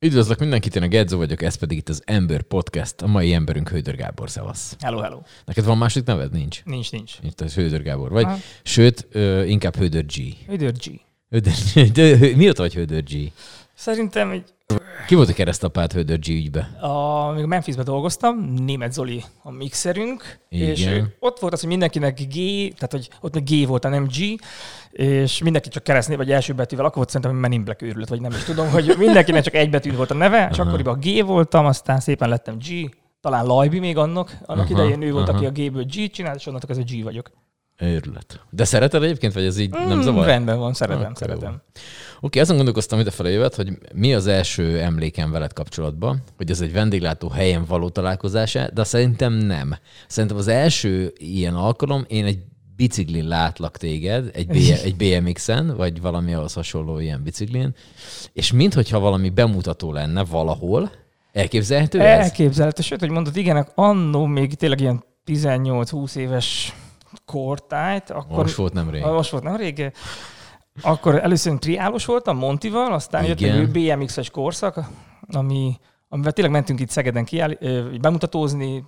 Üdvözlök mindenkit, én a Gedzo vagyok, ez pedig itt az Ember Podcast, a mai emberünk Hődör Gábor, szevasz. Hello, hello. Neked van másik neved? Nincs? Nincs, nincs. Itt az Hődör Gábor vagy. Aha. Sőt, ö, inkább Hődör G. Üdör G. Hődör G. Mióta vagy Hődör G? Szerintem egy, Ki volt a keresztapád Hődör G ügybe? a, még a Memphisben dolgoztam, német Zoli a mixerünk, Igen. és ott volt az, hogy mindenkinek G, tehát hogy ott még G volt, nem G, és mindenki csak keresztnév vagy első betűvel, akkor volt szerintem Men in Black őrület, vagy nem is tudom, hogy mindenkinek csak egy betű volt a neve, és Aha. akkoriban G voltam, aztán szépen lettem G, talán Lajbi még annak, annak Aha, idején ő volt, aha. aki a G-ből G csinált, és onnantól ez a G vagyok. Őrület. De szereted egyébként, vagy ez így nem Mm, zavar? Rendben van, szeretem, Akkor szeretem. Oké, azon gondolkoztam idefele jövet, hogy mi az első emlékem veled kapcsolatban, hogy ez egy vendéglátó helyen való találkozása, de szerintem nem. Szerintem az első ilyen alkalom, én egy biciklin látlak téged, egy, B- egy BMX-en, vagy valami ahhoz hasonló ilyen biciklin, és minthogyha valami bemutató lenne valahol, elképzelhető ez? Elképzelhető, sőt, hogy mondod, igen, annó még tényleg ilyen 18-20 éves kortájt, akkor... Most volt nemrég. Most volt, nem rég. Akkor először triálos voltam Montival, aztán jött Igen. egy BMX-es korszak, ami, amivel tényleg mentünk itt Szegeden kiáll, bemutatózni,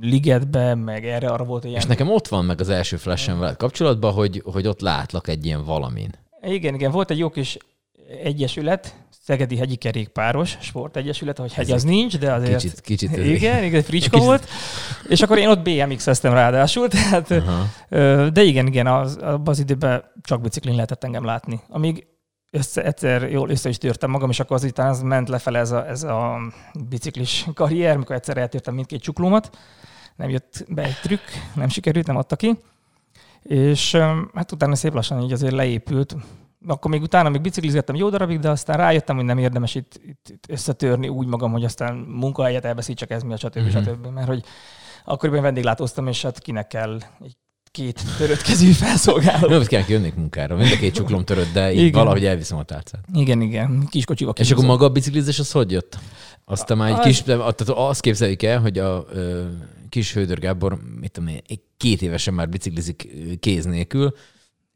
ligetbe, meg erre arra volt egy. És nekem ott van meg az első flashen veled kapcsolatban, hogy, hogy ott látlak egy ilyen valamin. Igen, igen, volt egy jó kis egyesület, Szegedi Hegyi Kerékpáros Sportegyesület, hogy hegy az nincs, de azért... Kicsit, kicsit. Igen, igen, fricska Kicsit- volt. És akkor én ott BMX-eztem ráadásul, tehát, Aha. de igen, igen, az, abban az időben csak biciklin lehetett engem látni. Amíg össze, egyszer jól össze is törtem magam, és akkor azután az ment lefele ez a, ez a biciklis karrier, mikor egyszer eltértem mindkét csuklómat. Nem jött be egy trükk, nem sikerült, nem adta ki. És hát utána szép lassan így azért leépült. Akkor még utána még biciklizgettem jó darabig, de aztán rájöttem, hogy nem érdemes itt, itt, itt összetörni úgy magam, hogy aztán munkahelyet elveszítsek, ez mi a stb. Mhm. Mm-hmm. stb. Mert hogy akkoriban vendéglátóztam, és hát kinek kell egy két törött kezű felszolgáló. Nem, kell jönnék munkára. Mind a két csuklom törött, de így Igen. valahogy elviszem a tálcát. Igen, igen, kiskocsival És akkor maga a biciklizés az hogy jött? Aztán már egy Az- kis, tehát azt képzeljük el, hogy a ö, kis Hődör Gábor, mit tudom én, két évesen már biciklizik kéz nélkül,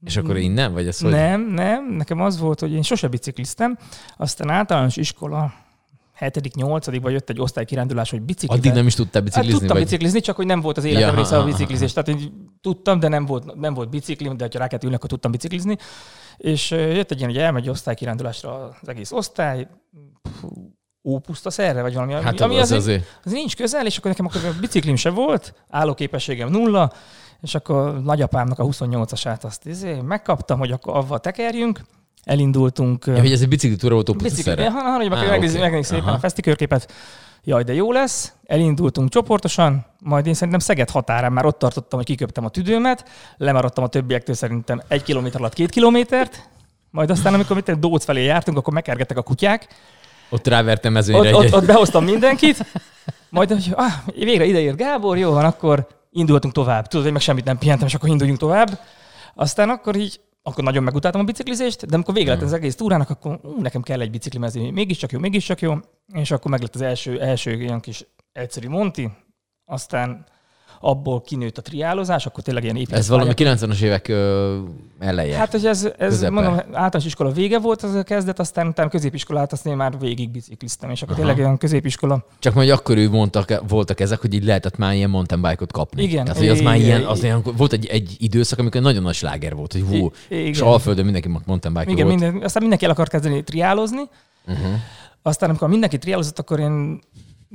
és akkor innen, vagy ez hogy? Nem, nem, nekem az volt, hogy én sose bicikliztem, aztán általános iskola 7 8 vagy jött egy osztálykirándulás, hogy biciklivel. Addig nem is tudtál Hát biciklizni? tudtam vagy? biciklizni, csak hogy nem volt az életem Ja, része a biciklizés. Tehát én tudtam, de nem volt, nem volt biciklim, de ha rá kellett ülni, akkor tudtam biciklizni. És jött egy ilyen, hogy elmegy osztálykirándulásra az egész osztály, Fú, ópusztaszerre, vagy valami, Hát ami az azért, azért. az nincs közel, és akkor nekem akkor a biciklim se volt, állóképességem nulla, és akkor nagyapámnak a 28-asát azt izé, megkaptam, hogy akkor avval tekerjünk, elindultunk. Ja, hogy ez egy bicikli túra volt Bicikli, ha, ha, hogy Á, megnézzük, szépen Aha. a fesztikörképet. Jaj, de jó lesz. Elindultunk csoportosan, majd én szerintem Szeged határán már ott tartottam, hogy kiköptem a tüdőmet, lemaradtam a többiektől szerintem egy kilométer alatt két kilométert, majd aztán, amikor mit Dóc felé jártunk, akkor megkergettek a kutyák, Ott rávertem mezőnyre. ott, ott, ott behoztam mindenkit, majd hogy ah, végre ideért Gábor, jó van, akkor indultunk tovább. Tudod, hogy meg semmit nem pihentem, és akkor induljunk tovább. Aztán akkor így, akkor nagyon megutáltam a biciklizést, de amikor vége lett az egész túrának, akkor ú, nekem kell egy biciklimező, mégiscsak jó, mégiscsak jó, és akkor meg lett az első, első ilyen kis egyszerű Monti, aztán abból kinőtt a triálozás, akkor tényleg ilyen épített Ez valami pályák. 90-es évek ö, eleje. Hát, hogy ez, ez Közepe. mondom, általános iskola vége volt az a kezdet, aztán utána középiskolát, azt én már végig bicikliztem, és akkor Aha. tényleg olyan középiskola. Csak hogy akkor ő mondtak, voltak ezek, hogy így lehetett már ilyen mountain bike-ot kapni. Igen. Tehát, hogy az már Igen. ilyen, az ilyen, volt egy, egy időszak, amikor nagyon nagy sláger volt, hogy hú, igen. és Alföldön mindenki mountain bike Igen, volt. minden, aztán mindenki el akart kezdeni triálozni, Uh-huh. aztán amikor mindenki triálozott, akkor én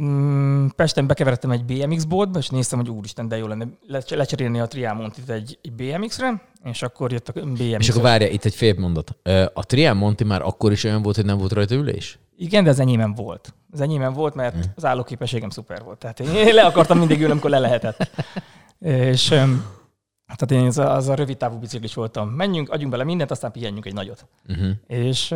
mm, Pesten bekeveredtem egy BMX boltba, és néztem, hogy úristen, de jó lenne lecs- lecserélni a triámontit egy, egy BMX-re, és akkor jött a BMX. És akkor várja, itt egy fél mondat. A Trian Monti már akkor is olyan volt, hogy nem volt rajta ülés? Igen, de az enyémem volt. Az enyémem volt, mert Hm. az állóképességem szuper volt. Tehát én le akartam mindig ülni, amikor le lehetett. És tehát én az a, az a rövid távú biciklis voltam. Menjünk, adjunk bele mindent, aztán pihenjünk egy nagyot. Uh-huh. És,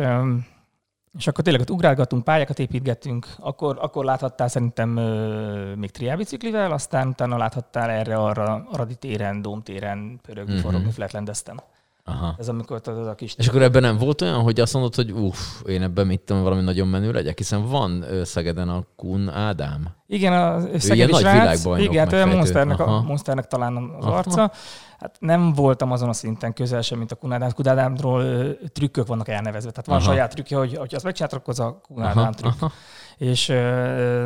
és akkor tényleg ott ugrálgattunk, pályákat építgettünk, akkor, akkor láthattál szerintem ö, még triábiciklivel, aztán utána láthattál erre arra Aradi téren, Dóm téren pörögni, Mhm. forogni, flatlandeztem. Aha. Ez amikor tudod a kis... És akkor ebben nem volt olyan, hogy azt mondod, hogy uff, én ebben mit tudom, valami nagyon menő legyek, hiszen van Szegeden a Kun Ádám. Igen, a szegedi nagy srác, igen, hát megfejtő. Monsternek, a, Aha. Monsternek talán az Aha. arca. Hát nem voltam azon a szinten közel sem, mint a Kunádám. Kunádámról ö, trükkök vannak elnevezve. Tehát van Aha. saját trükkje, hogy, hogy azt megcsináltak, akkor az a Kunádám Aha, trükk. aha. És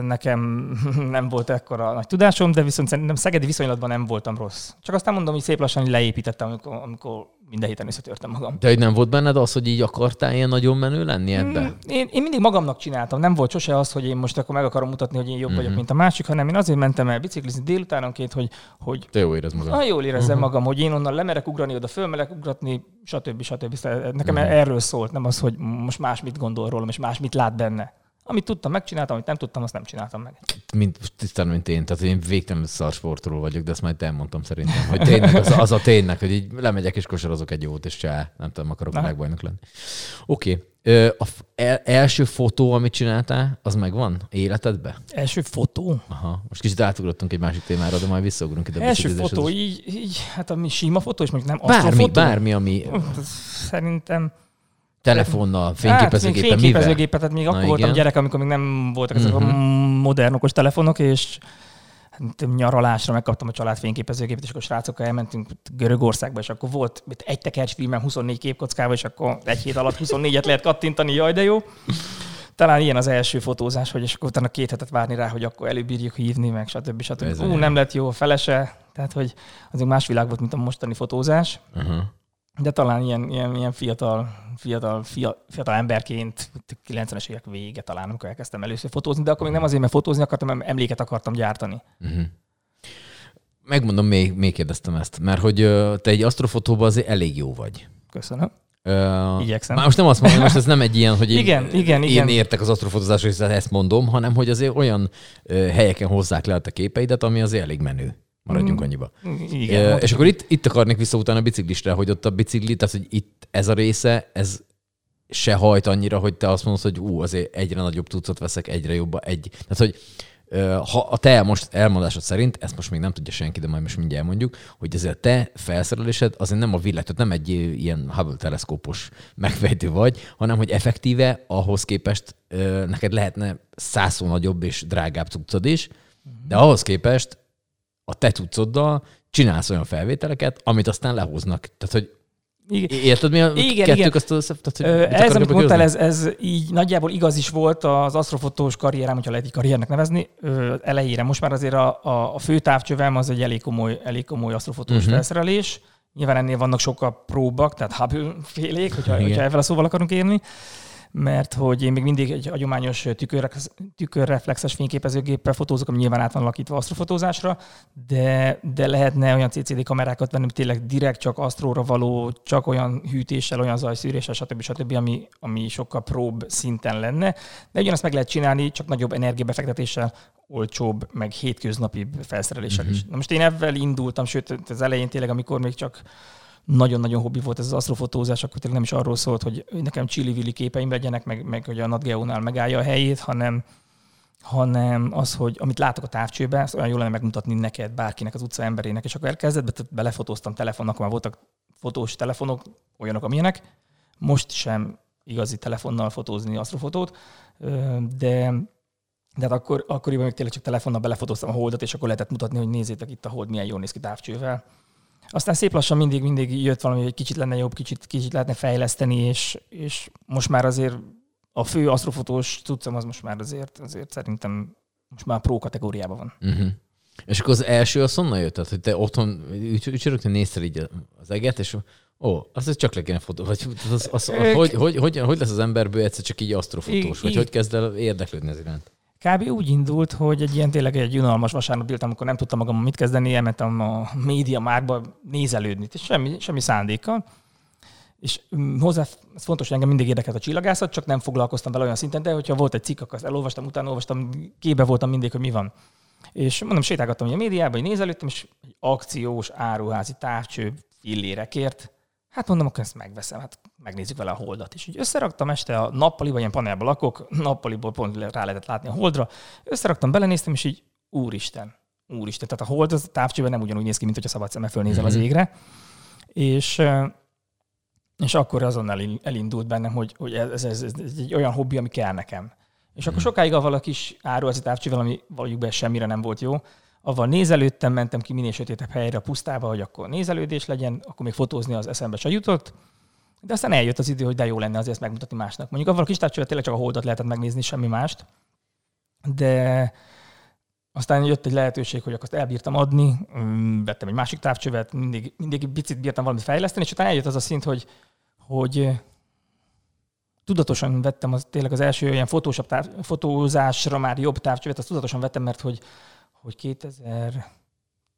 nekem nem volt ekkora nagy tudásom, de viszont szerintem szegedi viszonylatban nem voltam rossz. Csak aztán mondom, hogy szép lassan leépítettem, amikor, amikor minden héten összetörtem magam. De hogy nem volt benned az, hogy így akartál ilyen nagyon menő lenni ebbe? Mm, Én, én mindig magamnak csináltam. Nem volt sose az, hogy én most akkor meg akarom mutatni, hogy én jobb vagyok, Mhm. mint a másik, hanem én azért mentem el biciklizni délutánonként, hogy, hogy Te jó érez magad. ah, jól érezzem Mhm. magam, hogy én onnan lemerek ugrani, oda fölmelek ugratni, stb. stb. Szóval Nekem Mhm. erről szólt, nem az, hogy most más mit gondol rólam, és más mit lát benne. Amit tudtam, megcsináltam, amit nem tudtam, azt nem csináltam meg. mint, tisztán, mint én. Tehát én végtelen szar sportoló vagyok, de ezt majd elmondtam szerintem, hogy tényleg az, az a tényleg, hogy így lemegyek és kosarozok egy jót, és csá, nem tudom, akarok Na. világbajnok lenni. Oké. Okay. A f- el, első fotó, amit csináltál, az megvan életedbe? Első fotó. Aha. Most kicsit átugrottunk egy másik témára, de majd visszaugrunk ide. Első fotó, így, így, hát ami sima fotó, és mondjuk nem Bármi, asztrofotó. bármi, ami Szerintem telefonnal, Hát, fényképezőgépen, még mivel? fényképezőgépet, tehát még Na, akkor voltam igen. gyerek, amikor még nem voltak ezek Mhm. a modern okos telefonok, és hát nyaralásra megkaptam a család fényképezőgépet, és akkor srácokkal elmentünk Görögországba, és akkor volt itt egy tekercs filmem 24 képkockával, és akkor egy hét alatt 24-et lehet kattintani, jaj, de jó. Talán ilyen az első fotózás, hogy és akkor utána két hetet várni rá, hogy akkor előbírjuk hívni, meg stb. stb. Ú, nem lett jó a felese, tehát hogy azért más világ volt, mint a mostani fotózás. Aha. De talán ilyen, ilyen, ilyen fiatal, fiatal, fiatal, emberként, 90-es évek vége talán, amikor elkezdtem először fotózni, de akkor még nem azért, mert fotózni akartam, hanem emléket akartam gyártani. Uh-huh. Megmondom, még, még kérdeztem ezt, mert hogy te egy asztrofotóban azért elég jó vagy. Köszönöm. Uh, Igyekszem. Már most nem azt mondom, most ez nem egy ilyen, hogy én, Igen, igen, én igen. értek az asztrofotózásról, és ezt mondom, hanem hogy azért olyan helyeken hozzák le a képeidet, ami azért elég menő. Maradjunk Mm. annyiba. Igen. Mondhatjuk. és akkor itt, itt akarnék vissza utána a biciklistre, hogy ott a bicikli, tehát hogy itt ez a része, ez se hajt annyira, hogy te azt mondod, hogy ú, azért egyre nagyobb tucot veszek, egyre jobb egy. Tehát, hogy ha a te most elmondásod szerint, ezt most még nem tudja senki, de majd most mindjárt elmondjuk, hogy azért a te felszerelésed azért nem a világ, tehát nem egy ilyen Hubble teleszkópos megfejtő vagy, hanem hogy effektíve ahhoz képest neked lehetne százszor nagyobb és drágább cuccod is, de ahhoz képest a te cuccoddal csinálsz olyan felvételeket, amit aztán lehoznak. Tehát, hogy Igen. érted mi a Igen, kettők igen. azt tehát, hogy Ö, Ez, amit mondtál, ez, ez így nagyjából igaz is volt az asztrofotós karrierem, hogyha lehet így karriernek nevezni, ö, elejére. Most már azért a, a, a fő távcsövem az egy elég komoly, elég komoly asztrofotós uh-huh. felszerelés. Nyilván ennél vannak sokkal próbak, tehát Hubble félék, hogyha, Igen. hogyha ezzel a szóval akarunk érni mert hogy én még mindig egy hagyományos tükörreflex- tükörreflexes fényképezőgéppel fotózok, ami nyilván át van alakítva asztrofotózásra, de, de lehetne olyan CCD kamerákat venni, ami tényleg direkt csak asztróra való, csak olyan hűtéssel, olyan zajszűréssel, stb. stb., ami, ami sokkal prób szinten lenne. De ugyanazt meg lehet csinálni, csak nagyobb energiabefektetéssel, olcsóbb, meg hétköznapi felszereléssel Mhm. is. Na most én ebben indultam, sőt, az elején tényleg, amikor még csak nagyon-nagyon hobbi volt ez az asztrofotózás, akkor tényleg nem is arról szólt, hogy nekem csili képeim legyenek, meg, meg hogy a NatGeo-nál megállja a helyét, hanem, hanem az, hogy amit látok a távcsőben, azt olyan jól lenne megmutatni neked, bárkinek, az utca emberének, és akkor elkezdett, belefotóztam telefonnak, akkor már voltak fotós telefonok, olyanok, amilyenek. Most sem igazi telefonnal fotózni asztrofotót, de de hát akkor, akkoriban még tényleg csak telefonnal belefotóztam a holdat, és akkor lehetett mutatni, hogy nézzétek itt a hold, milyen jól néz ki távcsővel. Aztán szép lassan mindig, mindig jött valami, hogy kicsit lenne jobb, kicsit, kicsit lehetne fejleszteni, és, és most már azért a fő asztrofotós tudszom, az most már azért, azért szerintem most már pro kategóriában van. Uh-huh. És akkor az első az honnan jött? Tehát, hogy te otthon ücsörögtön nézted így az eget, és ó, ez csak le kéne fotó. Vagy az, az, az, az, hogy, hogy, hogy, hogy, lesz az emberből egyszer csak így asztrofotós? I- Vagy i- hogy kezd el érdeklődni ez iránt? Kb. úgy indult, hogy egy ilyen tényleg egy unalmas vasárnap délután, amikor nem tudtam magam mit kezdeni, elmentem a média márba nézelődni, és semmi, semmi szándékkal. És mm, hozzá, ez fontos, hogy engem mindig érdekelt a csillagászat, csak nem foglalkoztam vele olyan szinten, de hogyha volt egy cikk, akkor azt elolvastam, utána olvastam, képbe voltam mindig, hogy mi van. És mondom, sétálgattam a médiában, hogy nézelődtem, és egy akciós áruházi távcső fillérekért. Hát mondom, akkor ezt megveszem, hát megnézzük vele a holdat. És úgy összeraktam este a nappaliba, ilyen panelban lakok, nappaliból pont rá lehetett látni a holdra. Összeraktam, belenéztem, és így úristen, úristen. Tehát a hold az a távcsőben nem ugyanúgy néz ki, mint hogyha szabad szemmel fölnézel az Mhm. égre. És, És akkor azonnal elindult bennem, hogy, hogy ez, ez, ez, ez egy olyan hobbi, ami kell nekem. És akkor hmm. sokáig avval a kis áruházi távcsival, ami valójuk be semmire nem volt jó, avval nézelődtem, mentem ki minél sötétebb helyre a pusztába, hogy akkor nézelődés legyen, akkor még fotózni az eszembe se jutott. De aztán eljött az idő, hogy de jó lenne azért ezt megmutatni másnak. Mondjuk avval a kis távcsival tényleg csak a holdat lehetett megnézni, semmi mást. De aztán jött egy lehetőség, hogy akkor azt elbírtam adni, mm, vettem egy másik távcsövet, mindig, mindig picit bírtam valamit fejleszteni, és utána eljött az a szint, hogy, hogy tudatosan vettem az, tényleg az első olyan fotósabb táv, fotózásra már jobb távcsövet, azt tudatosan vettem, mert hogy, hogy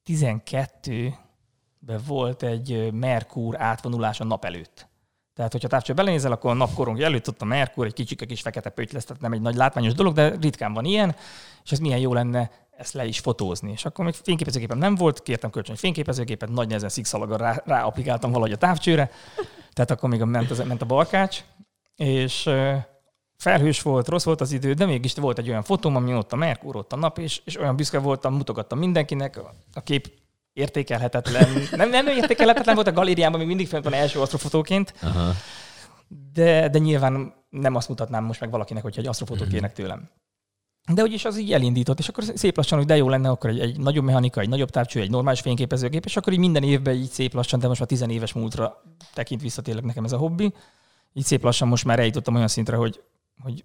2012-ben volt egy Merkur átvonulás a nap előtt. Tehát, hogyha távcső belenézel, akkor a napkorong előtt ott a Merkur, egy kicsike kis fekete pöty lesz, tehát nem egy nagy látványos dolog, de ritkán van ilyen, és ez milyen jó lenne ezt le is fotózni. És akkor még fényképezőgépem nem volt, kértem kölcsön egy fényképezőgépet, nagy nehezen szikszalaggal rá, ráaplikáltam valahogy a távcsőre, tehát akkor még ment, az, ment a barkács, és felhős volt, rossz volt az idő, de mégis volt egy olyan fotóm, ami ott a Merkur, ott a nap, és, és olyan büszke voltam, mutogattam mindenkinek, a kép értékelhetetlen, nem, nem értékelhetetlen volt a galériában, még mindig fent van első asztrofotóként, Aha. De, de nyilván nem azt mutatnám most meg valakinek, hogyha egy asztrofotót uh-huh. kérnek tőlem. De úgyis az így elindított, és akkor szép lassan, hogy de jó lenne, akkor egy, egy nagyobb mechanika, egy nagyobb távcső, egy normális fényképezőgép, és akkor így minden évben így szép lassan, de most már tizenéves múltra tekint vissza tényleg nekem ez a hobbi. Így szép lassan most már eljutottam olyan szintre, hogy, hogy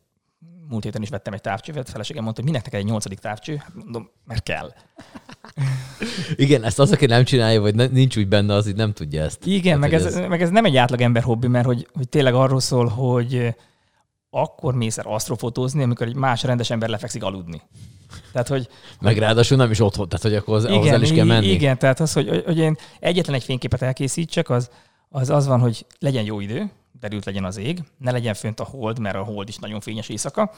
múlt héten is vettem egy távcsövet, feleségem mondta, hogy minek neked egy nyolcadik távcső? Hát mondom, mert kell. Igen, ezt az, aki nem csinálja, vagy nincs úgy benne, az így nem tudja ezt. Igen, hát, meg, ez, ez, meg ez nem egy átlag ember hobbi, mert hogy, hogy tényleg arról szól, hogy akkor mész el asztrofotózni, amikor egy más rendes ember lefekszik aludni. Tehát, hogy, Meg ráadásul nem is otthon, tehát hogy akkor az, igen, ahhoz el is kell menni. Igen, tehát az, hogy, hogy én egyetlen egy fényképet elkészítsek, az, az az van, hogy legyen jó idő, derült legyen az ég, ne legyen fönt a hold, mert a hold is nagyon fényes éjszaka.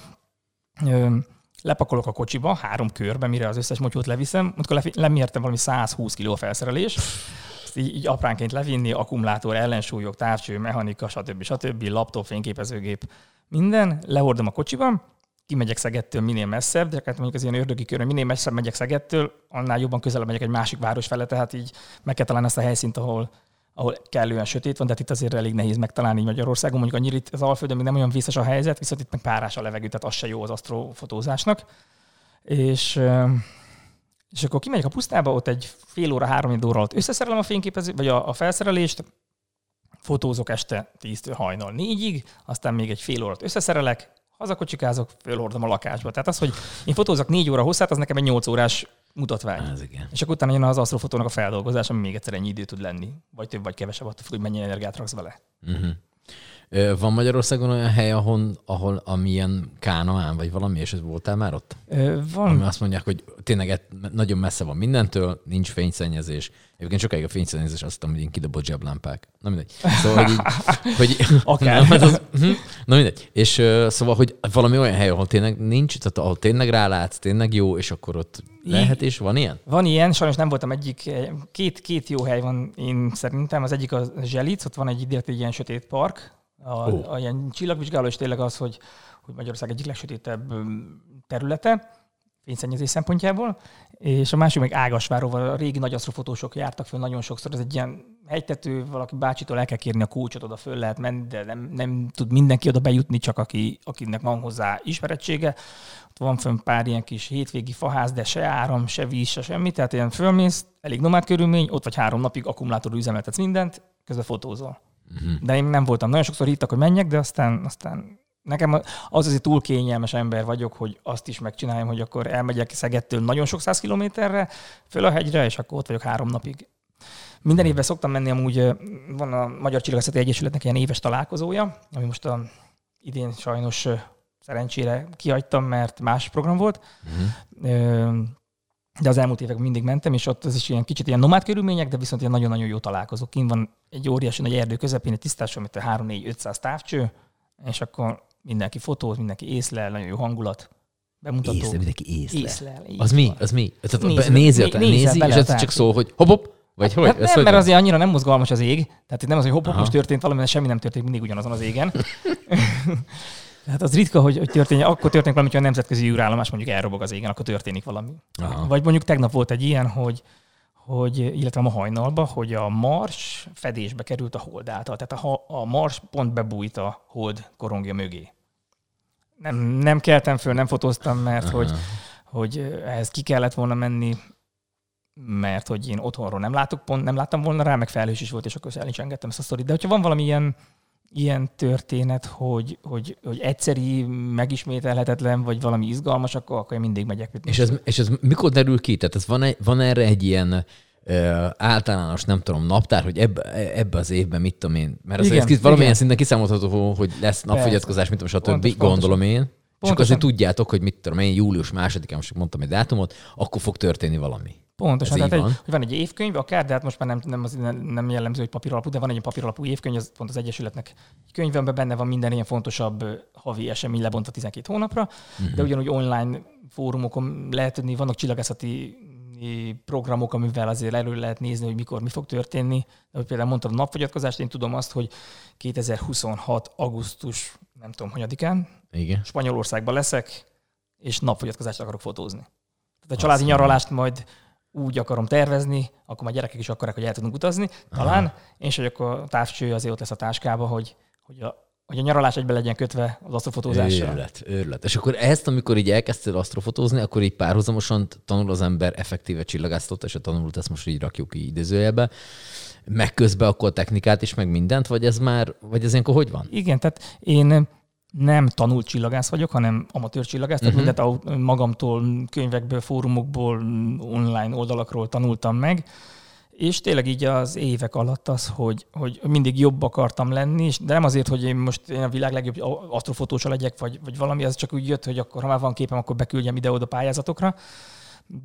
lepakolok a kocsiba három körbe, mire az összes motyót leviszem, amikor lemértem valami 120 kg felszerelés, így, így apránként levinni, akkumulátor, ellensúlyok, távcső, mechanika, stb. stb. laptop, fényképezőgép, minden, lehordom a kocsiban, kimegyek Szegettől minél messzebb, de hát mondjuk az ilyen ördögi körön, minél messzebb megyek Szegettől, annál jobban közelebb megyek egy másik város fele, tehát így meg kell találni azt a helyszínt, ahol, ahol kellően sötét van, de hát itt azért elég nehéz megtalálni Magyarországon. Mondjuk annyira itt az Alföldön még nem olyan vészes a helyzet, viszont itt meg párás a levegő, tehát az se jó az asztrofotózásnak. És, és akkor kimegyek a pusztába, ott egy fél óra, három óra alatt összeszerelem a fényképező, vagy a, a felszerelést, fotózok este 10-től hajnal 4-ig, aztán még egy fél órát összeszerelek, hazakocsikázok, fölhordom a lakásba. Tehát az, hogy én fotózok 4 óra hosszát, az nekem egy 8 órás mutatvány. Ez igen. És akkor utána jön az asztrofotónak a feldolgozás, ami még egyszer ennyi idő tud lenni. Vagy több, vagy kevesebb, attól függ, hogy mennyi energiát raksz vele. Uh-huh. Van Magyarországon olyan hely, ahol, ahol amilyen kánaán, vagy valami, és voltál már ott? Van. Ami azt mondják, hogy tényleg nagyon messze van mindentől, nincs fényszennyezés. Egyébként sokáig a fényszennyezés azt mondtam, hogy én kidobott zseblámpák. Na mindegy. Szóval, hogy, így, hogy Akár. Hát az, uh-huh. na mindegy. És szóval, hogy valami olyan hely, ahol tényleg nincs, tehát ahol tényleg rálátsz, tényleg jó, és akkor ott lehet és van ilyen? Van ilyen, sajnos nem voltam egyik, két, két jó hely van én szerintem. Az egyik a Zselic, ott van egy, egy ilyen sötét park, a, oh. a ilyen csillagvizsgáló, és tényleg az, hogy, hogy Magyarország egyik legsötétebb területe, fényszennyezés szempontjából, és a másik meg Ágasváróval a régi nagy asztrofotósok jártak föl nagyon sokszor, ez egy ilyen hegytető, valaki bácsitól el kell kérni a kulcsot, oda föl lehet menni, de nem, nem tud mindenki oda bejutni, csak aki, akinek van hozzá ismerettsége. Ott van fönn pár ilyen kis hétvégi faház, de se áram, se víz, se semmi, tehát ilyen fölmész, elég nomád körülmény, ott vagy három napig akkumulátor üzemeltetsz mindent, közben fotózol. Uh-huh. De én nem voltam. Nagyon sokszor hívtak, hogy menjek, de aztán, aztán nekem az azért túl kényelmes ember vagyok, hogy azt is megcsináljam, hogy akkor elmegyek Szegettől nagyon sok száz kilométerre, föl a hegyre, és akkor ott vagyok három napig. Minden évben szoktam menni, amúgy van a Magyar Csillagászati Egyesületnek ilyen éves találkozója, ami most a idén sajnos szerencsére kihagytam, mert más program volt. Uh-huh de az elmúlt években mindig mentem, és ott az is ilyen kicsit ilyen nomád körülmények, de viszont ilyen nagyon-nagyon jó találkozók. Kint van egy óriási nagy erdő közepén, egy tisztás, amit a 3-4-500 távcső, és akkor mindenki fotóz, mindenki észlel, nagyon jó hangulat. Bemutató. Észlel, mindenki észlel. észlel az mi? Az mi? Tehát nézi, nézi, nézi, nézi és ez csak szól, hogy hop, hop, vagy hogy? Hát nem, hogy mert azért annyira nem mozgalmas az ég. Tehát itt nem az, hogy hop, hop, most történt valami, mert semmi nem történt mindig ugyanazon az égen. Hát az ritka, hogy, hogy történjen, akkor történik valami, hogy a nemzetközi űrállomás mondjuk elrobog az égen, akkor történik valami. Aha. Vagy mondjuk tegnap volt egy ilyen, hogy, hogy, illetve ma hajnalba, hogy a Mars fedésbe került a hold által. Tehát a, a Mars pont bebújt a hold korongja mögé. Nem, nem keltem föl, nem fotóztam, mert hogy, hogy ehhez ki kellett volna menni, mert hogy én otthonról nem látok, pont nem láttam volna rá, meg felhős is volt, és akkor el is engedtem ezt a sztorit. De hogyha van valami ilyen, ilyen történet, hogy, hogy, hogy egyszeri, megismételhetetlen, vagy valami izgalmas, akkor, akkor én mindig megyek. És ez, és ez mikor derül ki? Tehát ez van, egy, van erre egy ilyen ö, általános, nem tudom, naptár, hogy ebbe, ebbe az évben mit tudom én, mert az igen, ez valamilyen igen. szinten kiszámolható, hogy lesz napfogyatkozás, mit tudom, stb. Pontos, gondolom én. Pontosan. És akkor azért tudjátok, hogy mit tudom én, július másodikán, most mondtam egy dátumot, akkor fog történni valami. Pontosan, tehát egy, van. hogy van egy évkönyv, akár, de hát most már nem, nem, az, nem jellemző, hogy papíralapú, de van egy papíralapú évkönyv, az pont az Egyesületnek egy könyvemben benne van minden ilyen fontosabb havi esemény lebontva 12 hónapra, uh-huh. de ugyanúgy online fórumokon lehet tudni, vannak csillagászati programok, amivel azért elő lehet nézni, hogy mikor mi fog történni. De hogy például mondtam a napfogyatkozást, én tudom azt, hogy 2026. augusztus, nem tudom, hanyadikán, Igen. Spanyolországban leszek, és napfogyatkozást akarok fotózni. Tehát a családi Azt nyaralást majd úgy akarom tervezni, akkor már gyerekek is akarják, hogy el tudunk utazni, talán, Aha. és hogy akkor a távcső azért ott lesz a táskába, hogy, hogy a hogy a nyaralás egybe legyen kötve az asztrofotózással. Őrület, őrület. És akkor ezt, amikor így elkezdtél asztrofotózni, akkor így párhuzamosan tanul az ember effektíve csillagásztot, és a tanult ezt most így rakjuk így idézőjelbe, meg közben akkor a technikát is, meg mindent, vagy ez már, vagy ez ilyenkor hogy van? Igen, tehát én nem tanult csillagász vagyok, hanem amatőr csillagász, tehát uh-huh. mindent magamtól, könyvekből, fórumokból, online oldalakról tanultam meg, és tényleg így az évek alatt az, hogy, hogy mindig jobb akartam lenni, de nem azért, hogy én most én a világ legjobb asztrofotósa legyek, vagy, vagy valami, az csak úgy jött, hogy akkor, ha már van képem, akkor beküldjem ide-oda pályázatokra.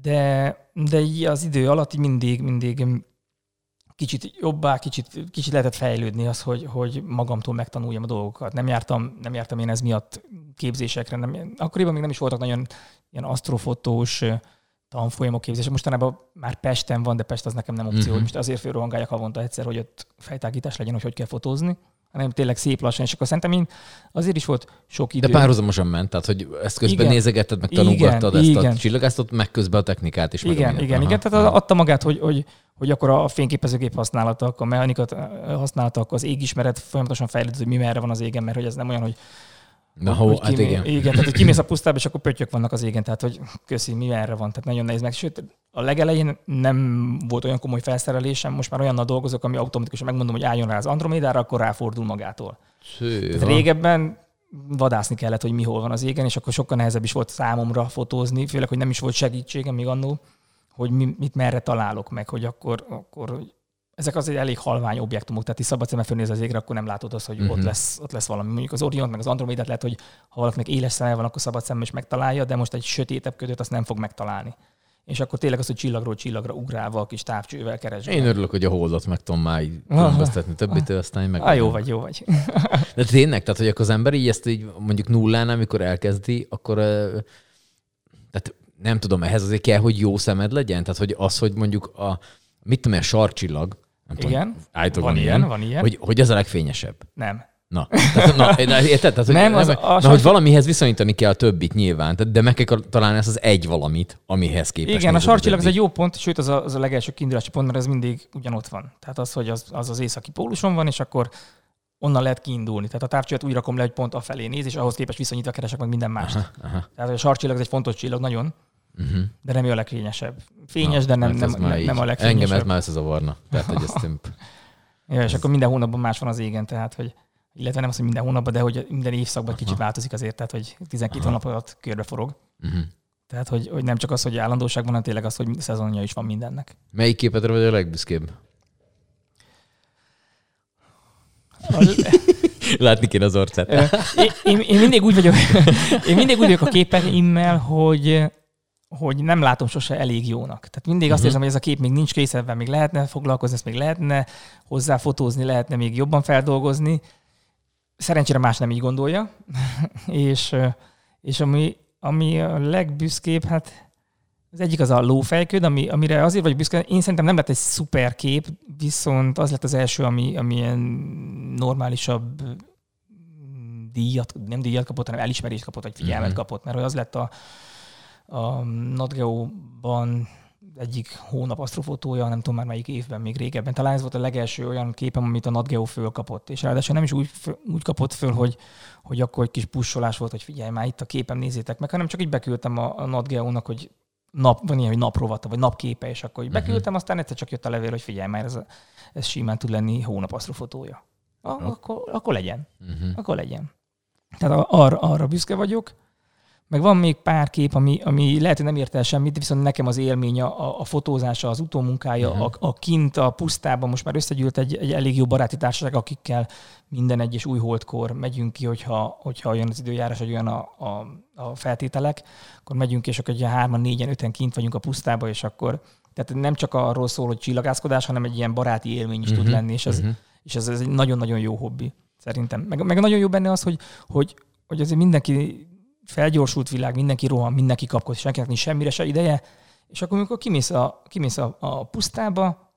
De, de így az idő alatt mindig, mindig kicsit jobbá, kicsit, kicsit lehetett fejlődni az, hogy, hogy magamtól megtanuljam a dolgokat. Nem jártam, nem jártam én ez miatt képzésekre. Nem, akkoriban még nem is voltak nagyon ilyen asztrofotós tanfolyamok képzése. Mostanában már Pesten van, de Pest az nekem nem opció, hogy most azért fölrohangáljak havonta egyszer, hogy ott fejtágítás legyen, hogy hogy kell fotózni hanem tényleg szép lassan, és akkor szerintem én azért is volt sok idő. De párhuzamosan ment, tehát hogy ezt közben igen. nézegetted, meg tanulgattad igen, ezt igen. a csillagásztot, meg közben a technikát is. Igen, meg igen, igen, tehát adta magát, hogy, hogy, hogy akkor a fényképezőgép használata, a mechanikat használata, akkor az égismeret folyamatosan fejlődött, hogy mi merre van az égen, mert hogy ez nem olyan, hogy Na, ho, hát kimé- igen. igen. tehát hogy kimész a pusztába, és akkor pöttyök vannak az égen, tehát hogy köszi, mi erre van, tehát nagyon nehéz meg. Sőt, a legelején nem volt olyan komoly felszerelésem, most már olyannal dolgozok, ami automatikusan megmondom, hogy álljon rá az Andromédára, akkor ráfordul magától. Tehát régebben vadászni kellett, hogy mi hol van az égen, és akkor sokkal nehezebb is volt számomra fotózni, főleg, hogy nem is volt segítségem még annó, hogy mi, mit merre találok meg, hogy akkor, akkor ezek azért elég halvány objektumok, tehát is szabad szemmel fölnéz az égre, akkor nem látod azt, hogy uh-huh. ott, mhm. lesz, ott lesz valami. Mondjuk az Orion, meg az Andromedát lehet, hogy ha valakinek éles szeme van, akkor szabad szemmel is megtalálja, de most egy sötétebb ködöt azt nem fog megtalálni. És akkor tényleg az, hogy csillagról csillagra ugrálva a kis távcsővel keresve. Én örülök, hogy a holdat meg tudom már különböztetni többitől, aztán meg. Ah, jó vagy, jó vagy. De tényleg, tehát hogy akkor az ember így ezt így mondjuk nullán, amikor elkezdi, akkor tehát nem tudom, ehhez azért kell, hogy jó szemed legyen? Tehát, hogy az, hogy mondjuk a, mit tudom, a sarcsillag, nem Igen. Tudom, van, van ilyen, van ilyen. Hogy, hogy az a legfényesebb. Nem. Na, tehát, na érted? Tehát, nem, hogy, az, nem, az, na, hogy valamihez viszonyítani kell a többit nyilván, de meg kell találni ezt az egy valamit, amihez képest. Igen, a sarcsillag az egy jó pont, sőt az a, az a legelső kiindulási pont, mert ez mindig ugyanott van. Tehát az, hogy az az, az északi póluson van, és akkor onnan lehet kiindulni. Tehát a távcsövet úgy rakom le, hogy pont afelé néz, és ahhoz képest viszonyítva keresek meg minden mást. Aha, aha. Tehát a sarcsillag az egy fontos csillag nagyon, uh-huh. de nem ő a legfényesebb. Fényes, Na, de nem, nem, nem, nem a legfényesebb. Engem ez már összezavarna. Tehát, hogy ezt ja, és akkor minden hónapban más van az égen, tehát hogy illetve nem az, hogy minden hónapban, de hogy minden évszakban kicsit változik azért, tehát hogy 12 Aha. hónap alatt körbe forog. Uh-huh. Tehát, hogy, hogy nem csak az, hogy állandóság van, hanem tényleg az, hogy szezonja is van mindennek. Melyik képedre vagy a legbüszkébb? Látni kéne az arcát. én, én, én, mindig úgy vagyok, én mindig úgy vagyok a képeimmel, hogy, hogy nem látom sose elég jónak. Tehát mindig azt uh-huh. érzem, hogy ez a kép még nincs kész, ebben még lehetne foglalkozni, ezt még lehetne hozzá fotózni, lehetne még jobban feldolgozni. Szerencsére más nem így gondolja. és, és ami, ami a legbüszkébb, hát az egyik az a lófejköd, ami, amire azért vagy büszke, én szerintem nem lett egy szuper kép, viszont az lett az első, ami, ami ilyen normálisabb díjat, nem díjat kapott, hanem elismerést kapott, vagy figyelmet uh-huh. kapott, mert az lett a, a NotGeo-ban egyik hónap asztrofotója, nem tudom már melyik évben, még régebben. Talán ez volt a legelső olyan képem, amit a NatGeo fölkapott. És ráadásul nem is úgy, úgy kapott föl, hogy, hogy akkor egy kis pussolás volt, hogy figyelj már itt a képem, nézzétek meg, hanem csak így beküldtem a, a NatGeo-nak, hogy nap, van ilyen, hogy naprovata, vagy napképe, és akkor így mhm. beküldtem, uh-huh. aztán egyszer csak jött a levél, hogy figyelj már, ez, ez simán tud lenni hónap asztrofotója. Ah, akkor, akkor legyen. Uh-huh. Akkor legyen. Tehát arra, arra büszke vagyok. Meg van még pár kép, ami, ami lehet, hogy nem ért el semmit, viszont nekem az élmény, a, a fotózása, az utómunkája, uh-huh. a, a kint, a pusztában most már összegyűlt egy, egy elég jó baráti társaság, akikkel minden egyes új holdkor megyünk ki, hogyha, hogyha olyan az időjárás, hogy olyan a, a, a feltételek, akkor megyünk és akkor egy hárman, négyen, öten kint vagyunk a pusztába, és akkor tehát nem csak arról szól, hogy csillagászkodás, hanem egy ilyen baráti élmény is uh-huh. tud lenni, és ez, uh-huh. és ez, ez egy nagyon-nagyon jó hobbi, szerintem. Meg, meg nagyon jó benne az, hogy, hogy, hogy azért mindenki felgyorsult világ, mindenki rohan, mindenki kapkod, senkinek nincs semmire se ideje, és akkor, amikor kimész a, kimész a, a pusztába,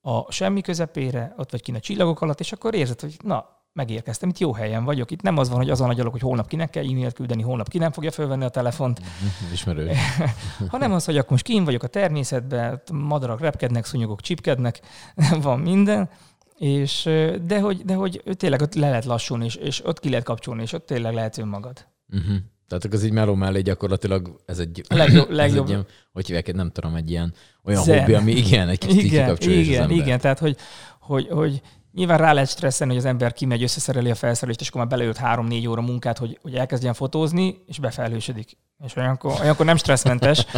a semmi közepére, ott vagy kint a csillagok alatt, és akkor érzed, hogy na, megérkeztem, itt jó helyen vagyok. Itt nem az van, hogy azon agyalok, hogy holnap kinek kell e-mailt küldeni, holnap ki nem fogja fölvenni a telefont. Mhm, ismerő. hanem az, hogy akkor most kín vagyok a természetben, madarak repkednek, szúnyogok csipkednek, van minden. És, de, hogy, de hogy tényleg ott le lehet lassulni, és, és ott ki lehet kapcsolni, és ott tényleg lehet önmagad. Uh-huh. Tehát az így meló mellé gyakorlatilag ez egy, legjobb, legjobb. Ez egy ilyen, hogy hívják, nem tudom, egy ilyen olyan Zen. hobbi, ami igen, egy kicsit igen, kikapcsolja Igen, igen, tehát hogy, hogy, hogy nyilván rá lehet stresszelni, hogy az ember kimegy, összeszereli a felszerelést, és akkor már beleült három-négy óra munkát, hogy, hogy elkezdjen fotózni, és befelhősödik. És olyankor, olyankor nem stresszmentes.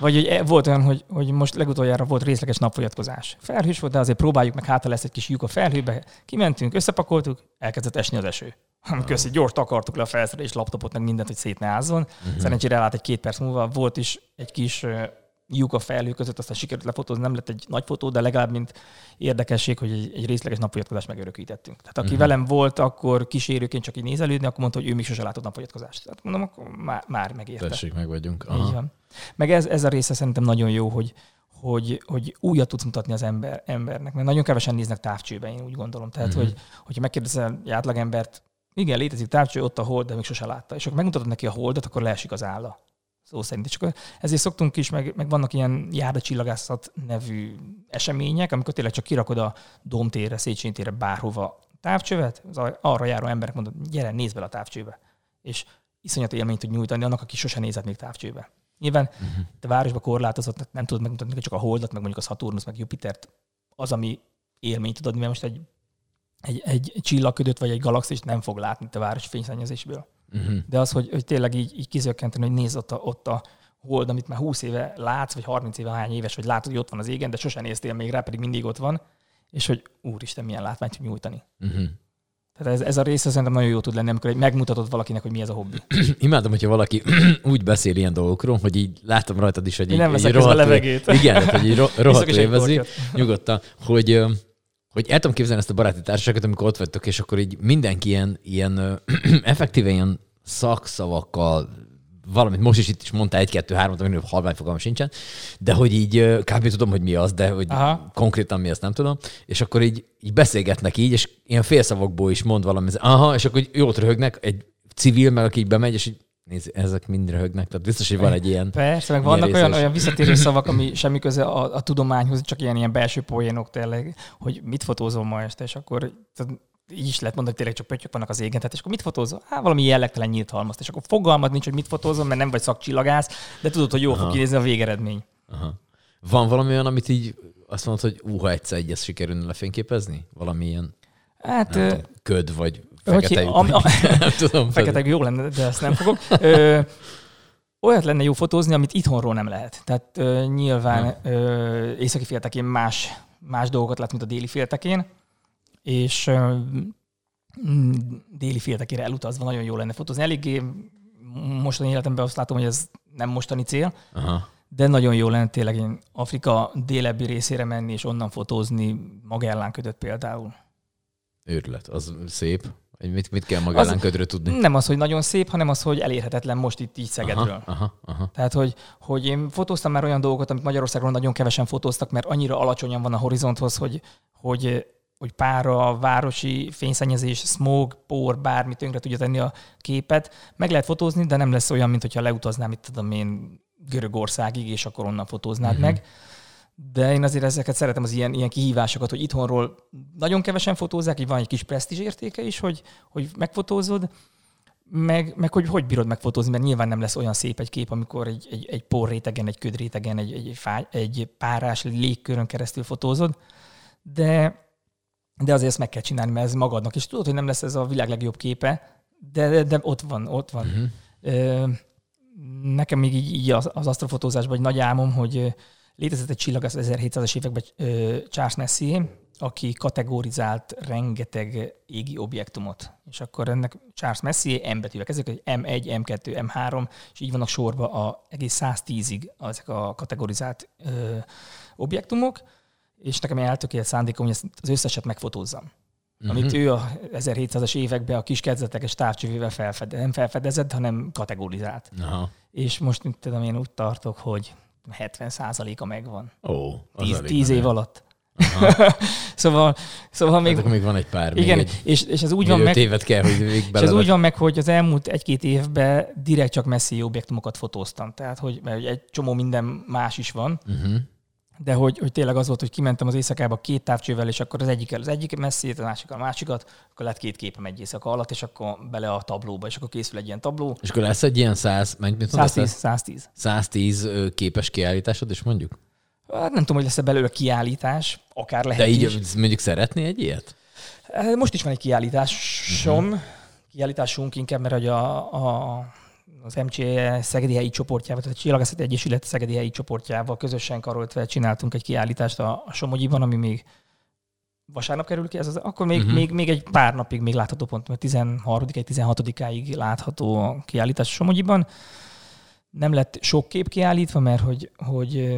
Vagy hogy e, volt olyan, hogy, hogy most legutoljára volt részleges napfogyatkozás. Felhős volt, de azért próbáljuk meg, hátra lesz egy kis lyuk a felhőbe. Kimentünk, összepakoltuk, elkezdett esni az eső. Köszi, gyors takartuk le a felszerelést, laptopot, meg mindent, hogy szét ne ázzon. Uh-huh. Szerencsére elállt egy két perc múlva, volt is egy kis lyuk a felhő között, aztán sikerült lefotózni, nem lett egy nagy fotó, de legalább mint érdekesség, hogy egy, egy részleges napfogyatkozást megörökítettünk. Tehát aki uh-huh. velem volt, akkor kísérőként csak így nézelődni, akkor mondta, hogy ő még sose látott napfogyatkozást. Tehát mondom, akkor már, már megérte. Tessék, meg vagyunk. Aha. Így van. Meg ez, ez a része szerintem nagyon jó, hogy, hogy, hogy újat tudsz mutatni az ember, embernek, mert nagyon kevesen néznek távcsőben, én úgy gondolom. Tehát, uh-huh. hogy, hogyha megkérdezel egy átlagembert, igen, létezik távcső, ott a hold, de még sose látta. És akkor megmutatod neki a holdat, akkor leesik az álla. Szó szerint. És akkor ezért szoktunk is, meg, meg vannak ilyen járda csillagászat nevű események, amikor tényleg csak kirakod a Domtérre, Széchenyi térre, bárhova távcsövet, az arra járó emberek mondod, gyere, nézd bele a távcsőbe. És iszonyat élményt tud nyújtani annak, aki sosem nézett még távcsőbe. Nyilván uh-huh. te városba korlátozott, nem tudod megmutatni csak a Holdat, meg mondjuk a Saturnus, meg Jupitert, az, ami élményt tud adni, mert most egy, egy, egy csillagködöt vagy egy galaxist nem fog látni a város fényszennyezésből. Uh-huh. De az, hogy, hogy tényleg így, így kizökkenteni, hogy nézd ott a, ott a hold, amit már 20 éve látsz, vagy 30 éve hány éves, hogy látod, hogy ott van az égen, de sosem néztél még rá, pedig mindig ott van, és hogy úristen, milyen látványt tud nyújtani. Uh-huh. Tehát ez, ez a része szerintem nagyon jó tud lenni, amikor megmutatod valakinek, hogy mi ez a hobbi. Imádom, hogyha valaki úgy beszél ilyen dolgokról, hogy így látom rajtad is, hogy így, nem veszek rohadt, a levegét. Igen, hogy így rohadt élvezi, nyugodtan, hogy hogy el tudom képzelni ezt a baráti társaságot, amikor ott vagytok, és akkor így mindenki ilyen, ilyen effektíve ilyen szakszavakkal valamit most is itt is mondta egy-kettő-hármat, aminek halvány fogalmam sincsen, de hogy így kb. tudom, hogy mi az, de hogy Aha. konkrétan mi azt nem tudom, és akkor így, így beszélgetnek így, és ilyen félszavakból is mond valami, aha, és akkor jót röhögnek, egy civil, meg aki így bemegy, és így Nézd, ezek mind röhögnek, tehát biztos, hogy van egy ilyen Persze, meg vannak olyan, olyan visszatérő szavak, ami semmi köze a, a tudományhoz, csak ilyen, ilyen belső poénok tényleg, hogy mit fotózom ma este, és akkor tehát így is lehet mondani, hogy tényleg csak pöttyök vannak az égen, tehát és akkor mit fotózol? Hát valami jellegtelen nyílt halmazt, és akkor fogalmad nincs, hogy mit fotózom, mert nem vagy szakcsillagász, de tudod, hogy jól Aha. fog kinézni a végeredmény. Aha. Van valami olyan, amit így azt mondod, hogy uha, egyszer egy ezt sikerülne lefényképezni? Valami ilyen hát, nem, tudom, köd, vagy lyuk, am, nem tudom. Fekete jó lenne, de ezt nem fogok. Ö, olyat lenne jó fotózni, amit itthonról nem lehet. Tehát ö, nyilván ö, északi féltekén más, más dolgokat lát, mint a déli féltekén és mm, déli féltekére elutazva nagyon jó lenne fotózni. Eléggé mostani életemben azt látom, hogy ez nem mostani cél, Aha. de nagyon jó lenne tényleg én Afrika délebbi részére menni, és onnan fotózni Magellán ködött például. Őrület, az szép. Mit, mit kell Magellán ködről tudni? Nem az, hogy nagyon szép, hanem az, hogy elérhetetlen most itt így Szegedről. Aha, aha, aha. Tehát, hogy, hogy én fotóztam már olyan dolgokat, amit Magyarországon nagyon kevesen fotóztak, mert annyira alacsonyan van a horizonthoz, hogy, hogy hogy pára, városi fényszennyezés, smog, por, bármi tönkre tudja tenni a képet. Meg lehet fotózni, de nem lesz olyan, mint hogyha leutaznám, itt tudom én, Görögországig, és akkor onnan fotóznád uh-huh. meg. De én azért ezeket szeretem, az ilyen, ilyen kihívásokat, hogy itthonról nagyon kevesen fotózzák, így van egy kis presztízs értéke is, hogy, hogy megfotózod, meg, meg hogy hogy bírod megfotózni, mert nyilván nem lesz olyan szép egy kép, amikor egy, egy, egy porrétegen, egy ködrétegen, egy, egy, fáj, egy párás légkörön keresztül fotózod, de, de azért ezt meg kell csinálni, mert ez magadnak. És tudod, hogy nem lesz ez a világ legjobb képe, de, de, de ott van, ott van. Uh-huh. Nekem még így, így az, az asztrofotózásban egy nagy álmom, hogy létezett egy csillag az 1700-es években Charles Messier, aki kategorizált rengeteg égi objektumot. És akkor ennek Charles Messier M betűvel kezdődik, hogy M1, M2, M3, és így vannak sorba a egész 110-ig ezek a kategorizált ö, objektumok, és nekem eltökélt szándékom, hogy az összeset megfotózzam. Uh-huh. Amit ő a 1700-as években a kis kezdetekes távcsövével felfedezett, nem felfedezett, hanem kategorizált. Uh-huh. És most tudom, én úgy tartok, hogy 70%-a megvan. Ó, oh, 10, 10 év alatt. szóval, szóval még... Hát még van egy pár. Igen, még egy, és, és ez úgy van meg... évet kell, hogy végig És ez úgy van meg, hogy az elmúlt egy-két évben direkt csak messzi objektumokat fotóztam. Tehát, hogy mert egy csomó minden más is van. Uh-huh de hogy, hogy tényleg az volt, hogy kimentem az éjszakába két távcsővel, és akkor az egyik az egyik messzét, a másik a másikat, akkor lett két képem egy éjszaka alatt, és akkor bele a tablóba, és akkor készül egy ilyen tabló. És akkor lesz egy ilyen 100, mennyit 110, 110. 110 képes kiállításod, és mondjuk? Hát nem tudom, hogy lesz-e belőle kiállítás, akár lehet De így is. mondjuk szeretné egy ilyet? Most is van egy kiállításom, uh-huh. kiállításunk inkább, mert hogy a, a az MCE Szegedi helyi csoportjával, tehát a Csillagászati Egyesület Szegedi helyi csoportjával közösen karoltve csináltunk egy kiállítást a, a Somogyiban, ami még vasárnap kerül ki, ez az, akkor még, uh-huh. még, még, egy pár napig még látható pont, mert 13 16-áig látható a kiállítás a Somogyiban. Nem lett sok kép kiállítva, mert hogy, hogy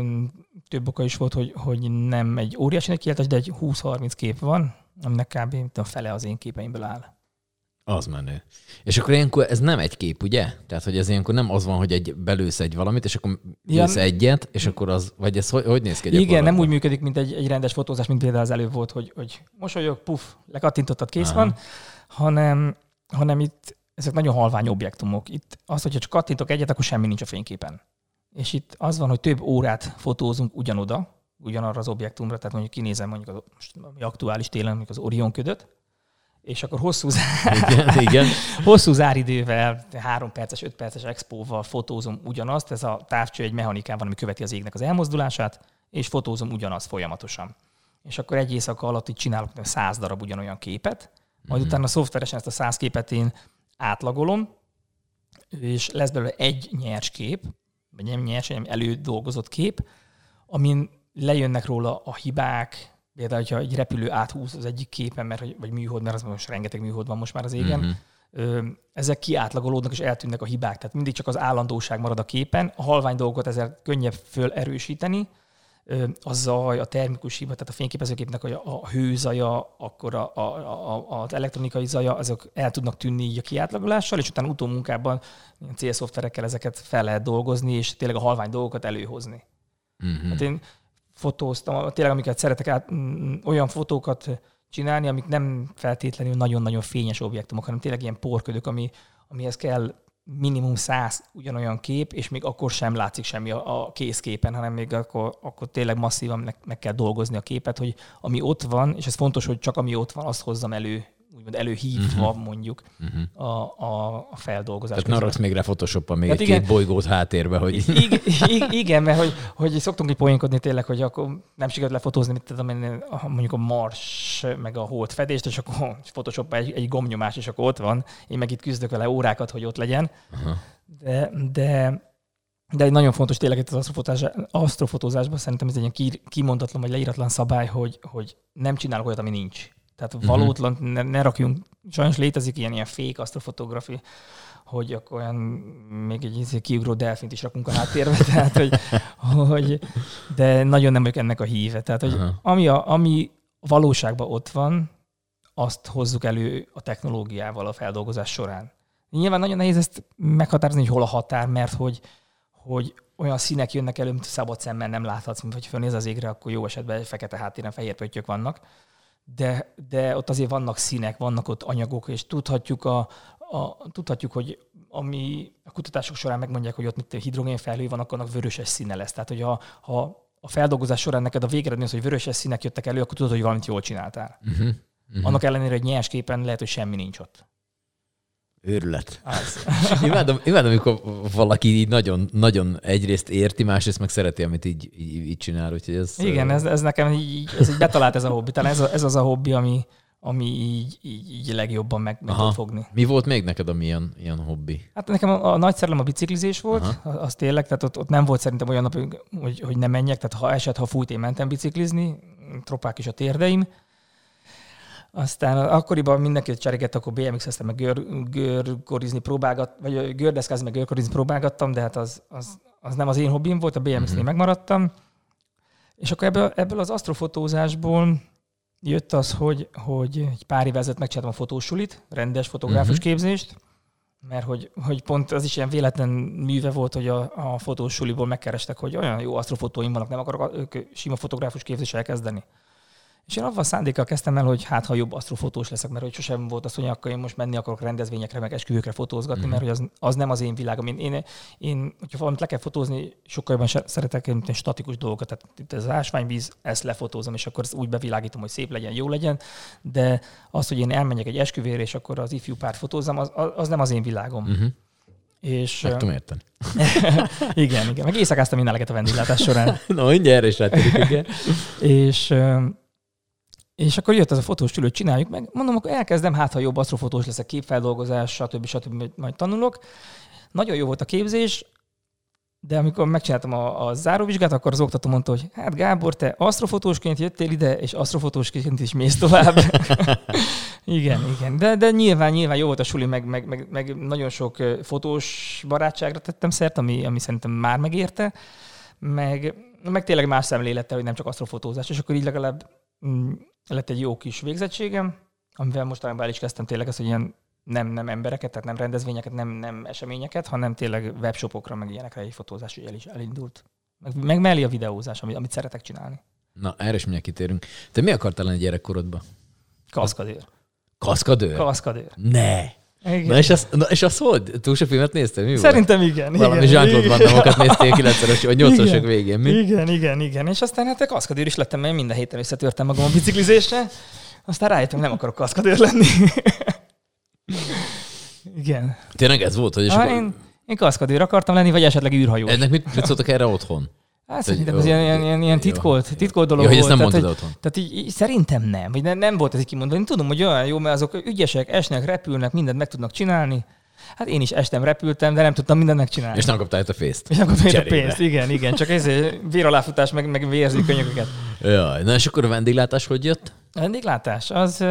több oka is volt, hogy, hogy nem egy óriási nagy kiállítás, de egy 20-30 kép van, aminek kb. a fele az én képeimből áll. Az menő. És akkor ilyenkor ez nem egy kép, ugye? Tehát, hogy ez ilyenkor nem az van, hogy egy belősz egy valamit, és akkor lősz ja, egyet, és akkor az, vagy ez hogy, hogy néz ki? Igen, nem úgy működik, mint egy, egy rendes fotózás, mint például az előbb volt, hogy, hogy mosolyog, puf, lekattintottad, kész Aha. van, hanem, hanem itt ezek nagyon halvány objektumok. Itt az, hogyha csak kattintok egyet, akkor semmi nincs a fényképen. És itt az van, hogy több órát fotózunk ugyanoda, ugyanarra az objektumra, tehát mondjuk kinézem mondjuk az, most, aktuális télen mondjuk az Orion ködöt, és akkor hosszú, zár... igen, igen. hosszú záridővel, három perces, öt perces expóval fotózom ugyanazt, ez a távcső egy mechanikában, ami követi az égnek az elmozdulását, és fotózom ugyanazt folyamatosan. És akkor egy éjszaka alatt itt csinálok száz darab ugyanolyan képet, majd mm-hmm. utána szoftveresen ezt a száz képet én átlagolom, és lesz belőle egy nyers kép, vagy nem nyers, hanem elődolgozott kép, amin lejönnek róla a hibák, Például, hogyha egy repülő áthúz az egyik képen, mert, vagy műhold, mert az most rengeteg műhold van most már az égen, mm-hmm. ezek kiátlagolódnak és eltűnnek a hibák. Tehát mindig csak az állandóság marad a képen. A halvány dolgokat ezzel könnyebb fölerősíteni. A zaj, a termikus hiba, tehát a fényképezőképnek a, a hőzaja, akkor a, a, a, az elektronikai zaja, azok el tudnak tűnni így a kiátlagolással, és utána utómunkában célszoftverekkel ezeket fel lehet dolgozni, és tényleg a halvány dolgokat előhozni. Mm-hmm. Hát én fotóztam, tényleg amiket szeretek át, mm, olyan fotókat csinálni, amik nem feltétlenül nagyon-nagyon fényes objektumok, hanem tényleg ilyen porködök, ami, amihez kell minimum száz ugyanolyan kép, és még akkor sem látszik semmi a, a készképen, hanem még akkor, akkor tényleg masszívan meg, meg kell dolgozni a képet, hogy ami ott van, és ez fontos, hogy csak ami ott van, azt hozzam elő úgymond előhívva uh-huh. mondjuk uh-huh. A, a, a feldolgozás. Tehát naraksz még rá photoshop még hát egy igen, két bolygót háttérbe, hogy... Igen, igen mert hogy, hogy szoktunk így poénkodni tényleg, hogy akkor nem sikerült lefotózni, mit tudom én, mondjuk a Mars, meg a Hold fedést, és akkor photoshop egy, egy gomnyomás, és akkor ott van. Én meg itt küzdök vele órákat, hogy ott legyen. Uh-huh. De, de de egy nagyon fontos tényleg itt az asztrofotózásban szerintem ez egy ilyen kimondatlan vagy leíratlan szabály, hogy, hogy nem csinálok olyat, ami nincs. Tehát uh-huh. valótlan ne, ne rakjunk, sajnos létezik ilyen, ilyen fake asztrofotografi, hogy akkor olyan még egy izé kiugró delfint is rakunk a háttérbe, tehát hogy, hogy, de nagyon nem vagyok ennek a híve. Tehát, hogy uh-huh. ami, a, ami valóságban ott van, azt hozzuk elő a technológiával a feldolgozás során. Nyilván nagyon nehéz ezt meghatározni, hogy hol a határ, mert hogy, hogy olyan színek jönnek elő, mint szabad szemmel nem láthatsz, mint hogy fölnéz az égre, akkor jó esetben fekete háttéren fehér pöttyök vannak de, de ott azért vannak színek, vannak ott anyagok, és tudhatjuk, a, a, tudhatjuk hogy ami a kutatások során megmondják, hogy ott mit hidrogénfelhő van, akkor annak vöröses színe lesz. Tehát, hogy ha, ha a feldolgozás során neked a végeredmény az, hogy vöröses színek jöttek elő, akkor tudod, hogy valamit jól csináltál. Uh-huh. Uh-huh. Annak ellenére, hogy nyers képen lehet, hogy semmi nincs ott. Őrület. imádom, imádom, amikor valaki így nagyon, nagyon egyrészt érti, másrészt meg szereti, amit így, így, így csinál. Úgyhogy ez, Igen, ez, ez nekem így, ez így betalált ez a hobbi. Talán ez, a, ez az a hobbi, ami, ami így, így, így legjobban meg, meg tud fogni. Mi volt még neked, ami ilyen, ilyen hobbi? Hát nekem a, a nagy szerelem a biciklizés volt, Aha. az tényleg, tehát ott, ott nem volt szerintem olyan nap, hogy, hogy nem menjek, tehát ha esett, ha fújt, én mentem biciklizni, tropák is a térdeim, aztán akkoriban mindenki cserégett, akkor BMX-eztem, meg gör, görkorizni próbálgat, vagy gördeszkázni, meg görkorizni próbálgattam, de hát az, az, az nem az én hobbim volt, a BMX-nél uh-huh. megmaradtam. És akkor ebből, ebből az asztrofotózásból jött az, hogy, hogy egy pár évvel ezelőtt megcsináltam a fotósulit, rendes fotográfus uh-huh. képzést, mert hogy, hogy pont az is ilyen véletlen műve volt, hogy a, a fotósuliból megkerestek, hogy olyan jó asztrofotóim vannak, nem akarok sima fotográfus képzést elkezdeni. És én avval szándékkal kezdtem el, hogy hát ha jobb asztrofotós leszek, mert hogy sosem volt az, hogy akkor én most menni akarok rendezvényekre, meg esküvőkre fotózgatni, mm. mert hogy az, az, nem az én világom. Én, én, én, hogyha valamit le kell fotózni, sokkal jobban szeretek mint egy statikus dolgokat. Tehát itt ez az ásványvíz, ezt lefotózom, és akkor ezt úgy bevilágítom, hogy szép legyen, jó legyen. De az, hogy én elmenjek egy esküvőre, és akkor az ifjú párt fotózom, az, az nem az én világom. Mm-hmm. És, Meg tudom érteni. igen, igen. Meg éjszakáztam minden a vendéglátás során. no, mindjárt erre is igen. és és akkor jött az a fotós tülő, csináljuk meg. Mondom, akkor elkezdem, hát ha jobb asztrofotós leszek, képfeldolgozás, stb. stb. majd tanulok. Nagyon jó volt a képzés, de amikor megcsináltam a, a záróvizsgát, akkor az oktató mondta, hogy hát Gábor, te asztrofotósként jöttél ide, és asztrofotósként is mész tovább. igen, igen. De, de nyilván, nyilván jó volt a suli, meg, meg, meg, meg nagyon sok fotós barátságra tettem szert, ami, ami szerintem már megérte, meg, meg tényleg más szemlélettel, hogy nem csak asztrofotózás, és akkor így legalább mm, lett egy jó kis végzettségem, amivel mostanában el is kezdtem tényleg azt, hogy ilyen nem, nem embereket, tehát nem rendezvényeket, nem, nem eseményeket, hanem tényleg webshopokra, meg ilyenekre egy fotózás el is elindult. Meg, meg mellé a videózás, amit, amit szeretek csinálni. Na, erre is mindjárt kitérünk. Te mi akartál lenni gyerekkorodban? Kaszkadőr. Kaszkadőr? Kaszkadőr. Ne! Igen. Na és, az, na és az hogy? Túl sok filmet néztél? Mi Szerintem volt? igen. Valami Jean-Claude Van Damme-okat néztél 90-es vagy 80-asok végén, mi? Igen, igen, igen. És aztán hát kaszkadőr is lettem, mert minden héten összetörtem magam a biciklizésre. Aztán rájöttem, nem akarok kaszkadőr lenni. igen. Tényleg ez volt, hogy... Ha, akkor... én, én kaszkadőr akartam lenni, vagy esetleg űrhajó. Ennek mit, mit szóltak erre otthon? Hát szerintem ez ilyen, ilyen, ilyen, ilyen titkolt, titkolt dolog jó, volt. ezt nem tehát, otthon. Tehát így, így, szerintem nem, vagy nem, nem volt ez így kimondani. Én tudom, hogy olyan jó, mert azok ügyesek, esnek, repülnek, mindent meg tudnak csinálni. Hát én is estem, repültem, de nem tudtam mindent megcsinálni. És nem kaptál a pénzt. És nem kaptál a pénzt, igen, igen. Csak ez véraláfutás, meg, meg vérzi könyököket. Jaj, na és akkor a vendéglátás hogy jött? A vendéglátás, az,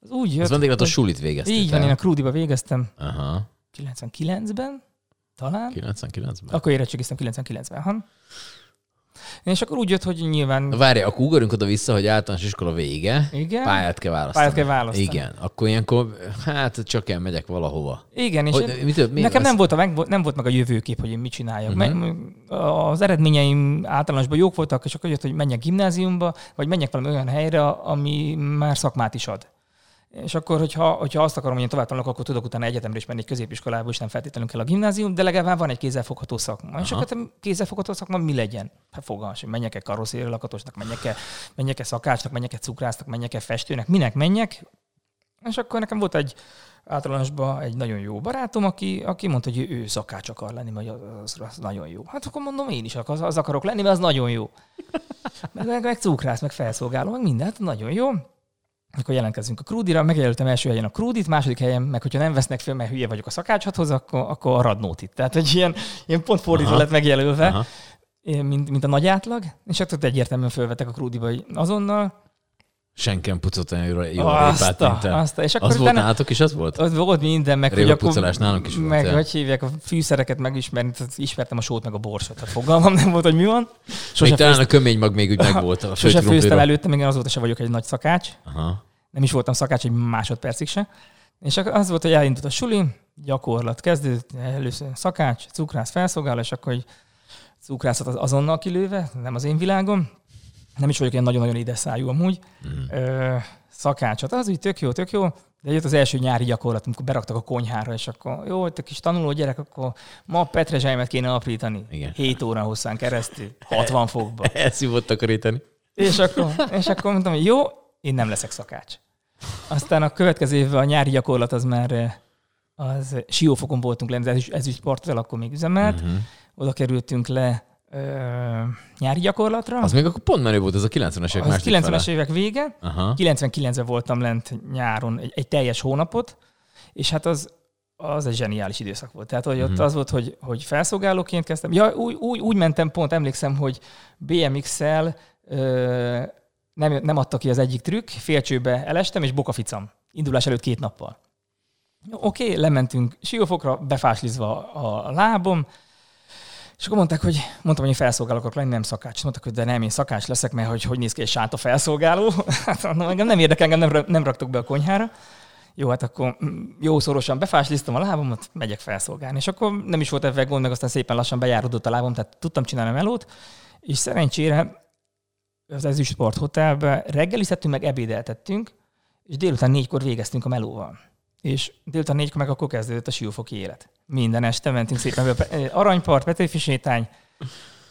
az úgy jött. Az vendéglátás sulit végeztem. Így van, én a Krúdiba végeztem. Aha. 99-ben, talán. 99-ben. Akkor érettségiztem 99-ben. Ha? És akkor úgy jött, hogy nyilván... Várj, akkor ugorjunk oda-vissza, hogy általános iskola vége. Igen. Pályát kell választani. Pályát kell választani. Igen. Akkor ilyenkor, hát csak elmegyek valahova. Igen, és hogy, mit, mi nekem nem volt, a, meg, nem volt meg a jövőkép, hogy én mit csináljak. Uh-huh. Az eredményeim általánosban jók voltak, és akkor jött, hogy menjek gimnáziumba, vagy menjek valami olyan helyre, ami már szakmát is ad. És akkor, hogyha, hogyha azt akarom, hogy én tovább tanulok, akkor tudok utána egyetemre is menni egy középiskolába, és nem feltétlenül kell a gimnázium, de legalább van egy kézzelfogható szakma. Aha. És akkor kézzelfogható szakma mi legyen? Hát fogalmas, hogy menjek-e karosszéri lakatosnak, menjek-e, menjek-e szakácsnak, menjek-e cukrásznak, menjek-e festőnek, minek menjek? És akkor nekem volt egy általánosban egy nagyon jó barátom, aki, aki mondta, hogy ő, szakács akar lenni, mert az, az, nagyon jó. Hát akkor mondom, én is az, az akarok lenni, mert az nagyon jó. Meg, meg, meg cukrász, meg felszolgáló, meg mindent, nagyon jó akkor jelentkezünk a Krúdira, megjelöltem első helyen a Krúdit, második helyen, meg hogyha nem vesznek fel, mert hülye vagyok a szakácsathoz, akkor, akkor a Radnótit. Tehát egy ilyen, ilyen pont fordítva lett megjelölve, Aha. mint, mint a nagy átlag, és akkor egyértelműen fölvettek a Krúdiba azonnal. Olyan jól, jól azt, a, azt a, és akkor az volt nálatok is, az volt? Az volt minden, meg hogy akkor, nálunk is volt. Meg ja. hogy hívják, a fűszereket megismerni, tehát ismertem a sót meg a borsot, tehát fogalmam nem volt, hogy mi van. Sose még talán a kömény mag még úgy meg volt. A Sose főztem előtte, még én azóta se vagyok egy nagy szakács. Aha nem is voltam szakács egy másodpercig se. És az volt, hogy elindult a suli, gyakorlat kezdődött, először szakács, cukrász felszolgál, és akkor hogy cukrászat az azonnal kilőve, nem az én világom. Nem is vagyok ilyen nagyon-nagyon édeszájú amúgy. Mm. Ö, szakácsot, az úgy tök jó, tök jó. De jött az első nyári gyakorlat, amikor beraktak a konyhára, és akkor jó, hogy a kis tanuló gyerek, akkor ma petrezselymet kéne aprítani. Igen. 7 órán hosszán keresztül, 60 fokba. Elszívott takarítani. És akkor, és akkor mondtam, hogy jó, én nem leszek szakács. Aztán a következő évben a nyári gyakorlat az már eh, az Siófokon voltunk le, ez, ez is sporttal akkor még üzemelt. Uh-huh. Oda kerültünk le ö, nyári gyakorlatra. Az még akkor pont menő volt, ez a 90-es évek második 90-es fele. évek vége. Aha. 99-ben voltam lent nyáron egy, egy teljes hónapot, és hát az, az egy zseniális időszak volt. Tehát, hogy ott Mhm. az volt, hogy, hogy felszolgálóként kezdtem. Ja, úgy, úgy, úgy mentem pont, emlékszem, hogy BMX-el ö, nem, nem adta ki az egyik trükk, félcsőbe elestem, és bokaficam. Indulás előtt két nappal. Oké, okay, lementünk siófokra, befáslizva a lábom, és akkor mondták, hogy mondtam, hogy én felszolgáló akarok lenni, nem szakács. Mondtak, hogy de nem, én szakács leszek, mert hogy, hogy néz ki egy sánta felszolgáló. Hát mondom, engem nem érdekel, engem nem, nem raktok be a konyhára. Jó, hát akkor mm, jó szorosan befásliztam a lábamat, megyek felszolgálni. És akkor nem is volt ebben gond, meg aztán szépen lassan bejárodott a lábam, tehát tudtam csinálni a melót. És szerencsére az Ezüstport Hotelbe reggeliztettünk, meg ebédeltettünk, és délután négykor végeztünk a melóval. És délután négykor meg akkor kezdődött a siófoki élet. Minden este mentünk szépen, aranypart, Petőfi sétány,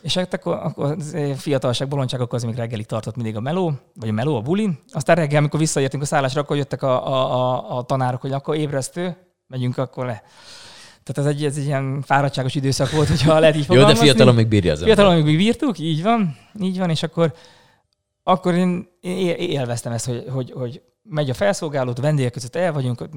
és hát akkor, akkor eh, fiatalság, bolondság, akkor az még reggelig tartott mindig a meló, vagy a meló, a buli. Aztán reggel, amikor visszaértünk a szállásra, akkor jöttek a, a, a, a tanárok, hogy akkor ébresztő, megyünk akkor le. Tehát ez egy, ez egy ilyen fáradtságos időszak volt, hogyha lehet így Jó, de fiatalon még bírja az. Fiatalon még bírtuk, így van, így van, és akkor, akkor én é- élveztem ezt, hogy, hogy, hogy megy a felszolgálót, vendégek között el vagyunk,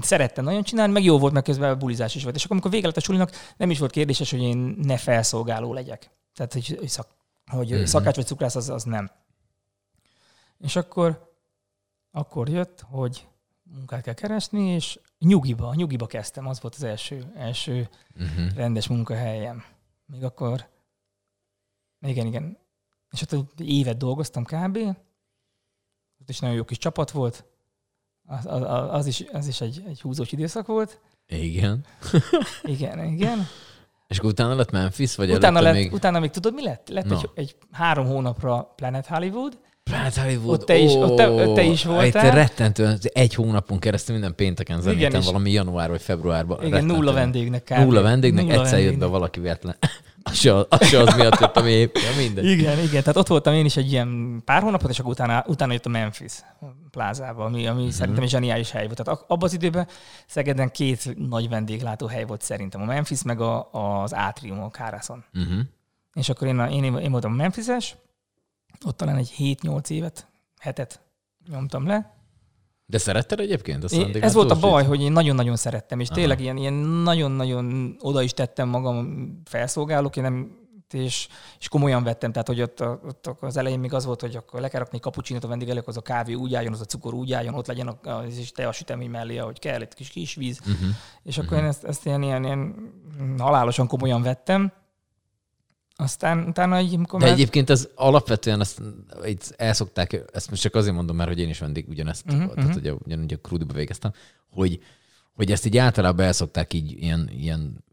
szerettem nagyon csinálni, meg jó volt, meg közben a bulizás is volt. És akkor, amikor vége lett a sulinak, nem is volt kérdéses, hogy én ne felszolgáló legyek. Tehát, hogy, hogy, szak, hogy Mhm. szakács vagy cukrász, az, az nem. És akkor, akkor jött, hogy munkát kell keresni, és nyugiba, nyugiba kezdtem, az volt az első, első Uh-huh. rendes munkahelyem. Még akkor, igen, igen. És ott egy évet dolgoztam kb. Ott is nagyon jó kis csapat volt. Az, az, az is, az is egy, egy húzós időszak volt. Igen. Igen, igen. És akkor utána lett Memphis, vagy Utána, lett, még... utána még tudod, mi lett? Lett Na. egy, egy három hónapra Planet Hollywood. Planet Hollywood. Ott te is- ott te- te is voltál. Itt rettentően, egy hónapon keresztül minden pénteken zenétem és- valami január vagy februárban. Igen, Rettentően. nulla vendégnek kb. Nulla vendégnek, Nulla egyszer jött be vendégnek. valaki véletlen. Az se, az se az miatt jött, ami épp. Ja, mindegy. Igen, igen, tehát ott voltam én is egy ilyen pár hónapot, és akkor utána, utána jött a Memphis plázába, ami, ami uh-huh. szerintem egy zseniális hely volt. Tehát abban az időben Szegeden két nagy vendéglátó hely volt szerintem, a Memphis meg a, az Atrium a Kárászon. Uh-huh. És akkor én, a, én, én voltam a Memphises, ott talán egy 7-8 évet, hetet nyomtam le. De szeretted egyébként? Azt Én, ez volt a baj, hogy én nagyon-nagyon szerettem, és tényleg ilyen, ilyen nagyon-nagyon oda is tettem magam felszolgálók, én nem, és, és komolyan vettem, tehát hogy ott, ott az elején még az volt, hogy akkor le kell rakni kapucsinot a vendégelők, az a kávé úgy álljon, az a cukor úgy álljon, ott legyen a, az is te a sütemény mellé, ahogy kell, egy kis kis víz. Uh-huh. És akkor én ezt, ezt ilyen, ilyen, ilyen halálosan komolyan vettem. Aztán utána így, amikor De már- egyébként ez alapvetően ezt itt elszokták, ezt most csak azért mondom, mert hogy én is vendég ugyanezt, uh-huh, tehát ugye, ugyanúgy a Krudiba végeztem, hogy, hogy ezt így általában elszokták így ilyen, ilyen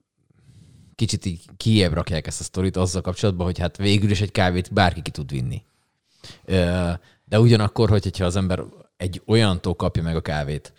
kicsit így kiebb rakják ezt a sztorit azzal kapcsolatban, hogy hát végül is egy kávét bárki ki tud vinni. De ugyanakkor, hogy- hogyha az ember egy olyantól kapja meg a kávét,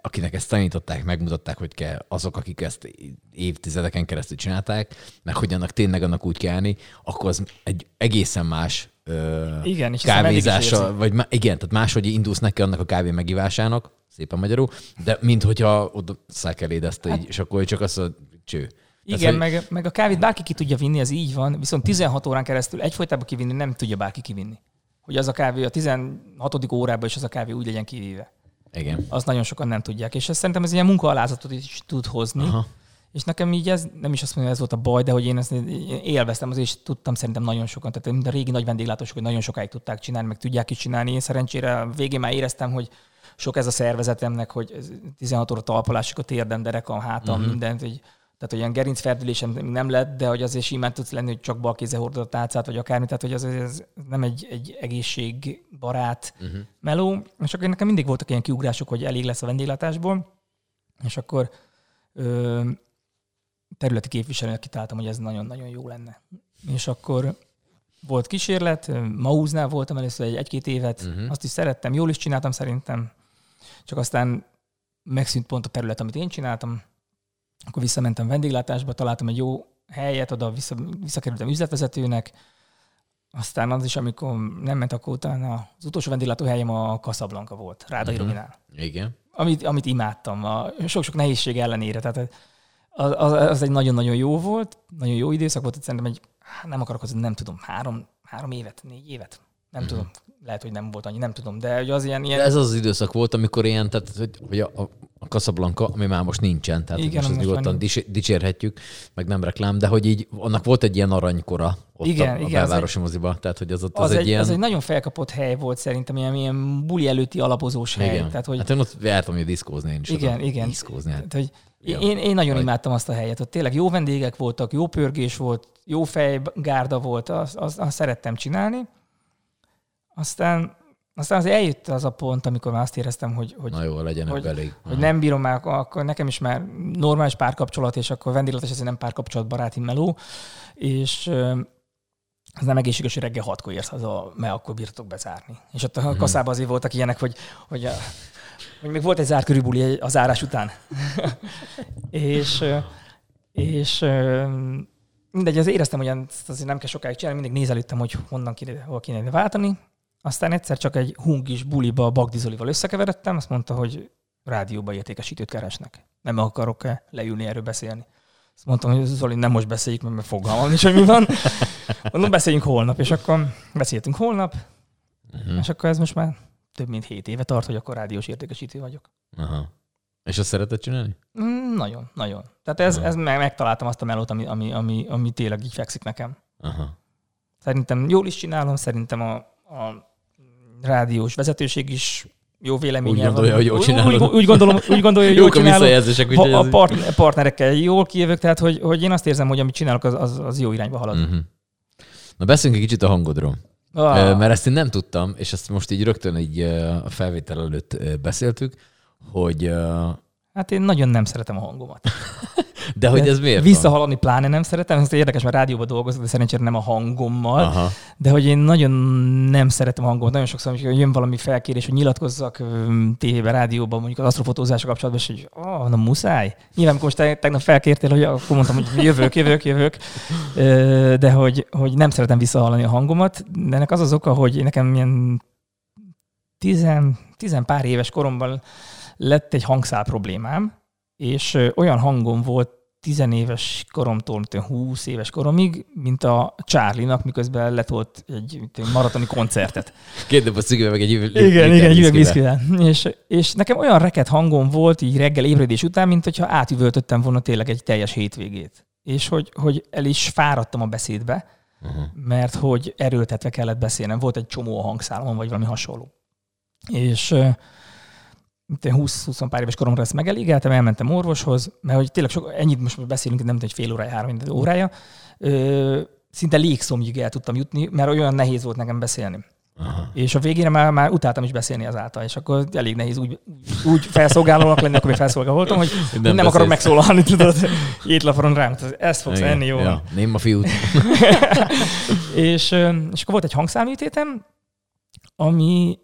akinek ezt tanították, megmutatták, hogy kell, azok, akik ezt évtizedeken keresztül csinálták, meg hogy annak tényleg annak úgy kell állni, akkor az egy egészen más ö, Igen, kávézása, vagy igen, tehát máshogy indulsz neki annak a kávé megívásának, szépen magyarul, de mint hogyha oda szákeléd ezt Hát- így, és akkor csak azt a cső. Tehát, Igen, hogy- meg, meg a kávét bárki ki tudja vinni, ez így van, viszont 16 órán keresztül egyfolytában kivinni nem tudja bárki kivinni. Hogy az a kávé a 16. órában is az a kávé úgy legyen kivéve. Igen. Azt nagyon sokan nem tudják. És ez szerintem ez ilyen munkaalázatot is tud hozni. Aha. És nekem így ez, nem is azt mondom, hogy ez volt a baj, de hogy én ezt élveztem, azért is tudtam szerintem nagyon sokan. Tehát mint a régi nagy vendéglátósok, hogy nagyon sokáig tudták csinálni, meg tudják is csinálni. Én szerencsére végén már éreztem, hogy sok ez a szervezetemnek, hogy ez 16 óra talpalásig a térdem, derek, a hátam, uh-huh. mindent, hogy tehát, hogy ilyen gerincferdülésem nem lett, de hogy azért simán tudsz lenni, hogy csak bal kézzel hordod a tálcát, vagy akármi, tehát hogy az, ez nem egy, egy egészségbarát Uh-huh. meló. És akkor nekem mindig voltak ilyen kiugrások, hogy elég lesz a vendéglátásból, és akkor ö, területi képviselőnek kitaláltam, hogy ez nagyon-nagyon jó lenne. És akkor volt kísérlet, Mauznál voltam először egy, egy-két évet, uh-huh. azt is szerettem, jól is csináltam szerintem, csak aztán megszűnt pont a terület, amit én csináltam, akkor visszamentem vendéglátásba, találtam egy jó helyet, oda vissza, visszakerültem üzletvezetőnek, aztán az is, amikor nem ment, akkor utána az utolsó vendéglátóhelyem a Casablanca volt, Ráda uh-huh. Irominál. Igen. Amit, amit imádtam, a sok-sok nehézség ellenére. Tehát az, az, az egy nagyon-nagyon jó volt, nagyon jó időszak volt, szerintem egy, nem akarok az, nem tudom, három, három évet, négy évet, nem uh-huh. tudom lehet, hogy nem volt annyi, nem tudom, de hogy az ilyen... ilyen... De ez az, az időszak volt, amikor ilyen, tehát hogy, hogy a, a Casablanca, ami már most nincsen, tehát Igen, most, most nyugodtan dicsérhetjük, meg nem reklám, de hogy így annak volt egy ilyen aranykora ott igen, a, a igen, belvárosi moziba, tehát hogy az ott az, az egy, egy ilyen... Az egy nagyon felkapott hely volt szerintem, ilyen, ilyen buli előtti alapozós hely. Igen. Tehát, hogy... Hát én ott jártam, hogy diszkózni én is. Igen, oda. igen. Diszkózni. Hát. Tehát, hogy én, én nagyon Vagy... imádtam azt a helyet, ott tényleg jó vendégek voltak, jó pörgés volt, jó fejgárda volt, azt, azt, azt szerettem csinálni. Aztán aztán azért eljött az a pont, amikor már azt éreztem, hogy, hogy, Na jó, legyen hogy, elég. hogy nem bírom már, akkor nekem is már normális párkapcsolat, és akkor vendégletes ezért nem párkapcsolat baráti meló, és az nem egészséges, hogy reggel hatkor érsz haza, mert akkor bírtok bezárni. És ott a hmm. kaszában azért voltak ilyenek, hogy, hogy, a, hogy még volt egy zárt körülbelül az zárás után. és, és mindegy, azért éreztem, hogy ezt azért nem kell sokáig csinálni, mindig nézelődtem, hogy honnan kéne, hol kéne váltani, aztán egyszer csak egy hungis buliba Bagdizolival összekeveredtem, azt mondta, hogy rádióba értékesítőt keresnek. Nem akarok-e leülni erről beszélni. Azt mondtam, hogy Zoli, nem most beszéljük, mert fogalmam nincs, hogy mi van. Mondom, beszéljünk holnap, és akkor beszéltünk holnap, uh-huh. és akkor ez most már több mint hét éve tart, hogy akkor rádiós értékesítő vagyok. Aha. És azt szereted csinálni? Mm, nagyon, nagyon. Tehát ez, ez meg, megtaláltam azt a melót, ami, ami, ami, ami tényleg így fekszik nekem. Aha. Szerintem jól is csinálom, szerintem a, a rádiós vezetőség is jó véleménye úgy gondolja, van. hogy jól csinálod. Úgy, úgy, gondolom, úgy gondolja, hogy jól csinálom. A, a part, partnerekkel jól kijövök, tehát hogy, hogy én azt érzem, hogy amit csinálok, az, az, az jó irányba halad. Uh-huh. Na beszéljünk egy kicsit a hangodról. Ah. Mert ezt én nem tudtam, és ezt most így rögtön így a felvétel előtt beszéltük, hogy... Hát én nagyon nem szeretem a hangomat. De hogy ez miért Visszahaladni van? pláne nem szeretem, ez érdekes, mert rádióban dolgozok, de szerencsére nem a hangommal. Aha. De hogy én nagyon nem szeretem a hangomat. Nagyon sokszor, amikor jön valami felkérés, hogy nyilatkozzak tévében, rádióban, mondjuk az asztrofotózással kapcsolatban, és hogy oh, na muszáj. Nyilván, most tegnap felkértél, hogy akkor mondtam, hogy jövök, jövök, jövök. De hogy, hogy nem szeretem visszahallani a hangomat. De ennek az az oka, hogy nekem ilyen tizen, tizen pár éves koromban lett egy hangszál problémám, és olyan hangom volt tizenéves koromtól, mint 20 éves koromig, mint a Charlie-nak, miközben letolt egy maratoni koncertet. Két doboz cigivel, meg egy üveg Igen, igen, egy üveg és, és nekem olyan reket hangom volt így reggel ébredés után, mint hogyha átüvöltöttem volna tényleg egy teljes hétvégét. És hogy, hogy el is fáradtam a beszédbe, uh-huh. mert hogy erőltetve kellett beszélnem. Volt egy csomó a hangszálon, vagy valami hasonló. És 20-20 pár éves koromra ezt megelégáltam, elmentem orvoshoz, mert hogy tényleg sok, ennyit most beszélünk, nem egy fél órája, három órája, ö, szinte légszomjig el tudtam jutni, mert olyan nehéz volt nekem beszélni. Aha. És a végére már, már utáltam is beszélni azáltal, és akkor elég nehéz úgy, úgy felszolgálónak lenni, akkor még felszolgáló voltam, hogy nem, nem akarok megszólalni, tudod, étlaporon rám, ezt fogsz Igen. enni, jó? Ja, nem a fiút. és, és akkor volt egy hangszámítétem, ami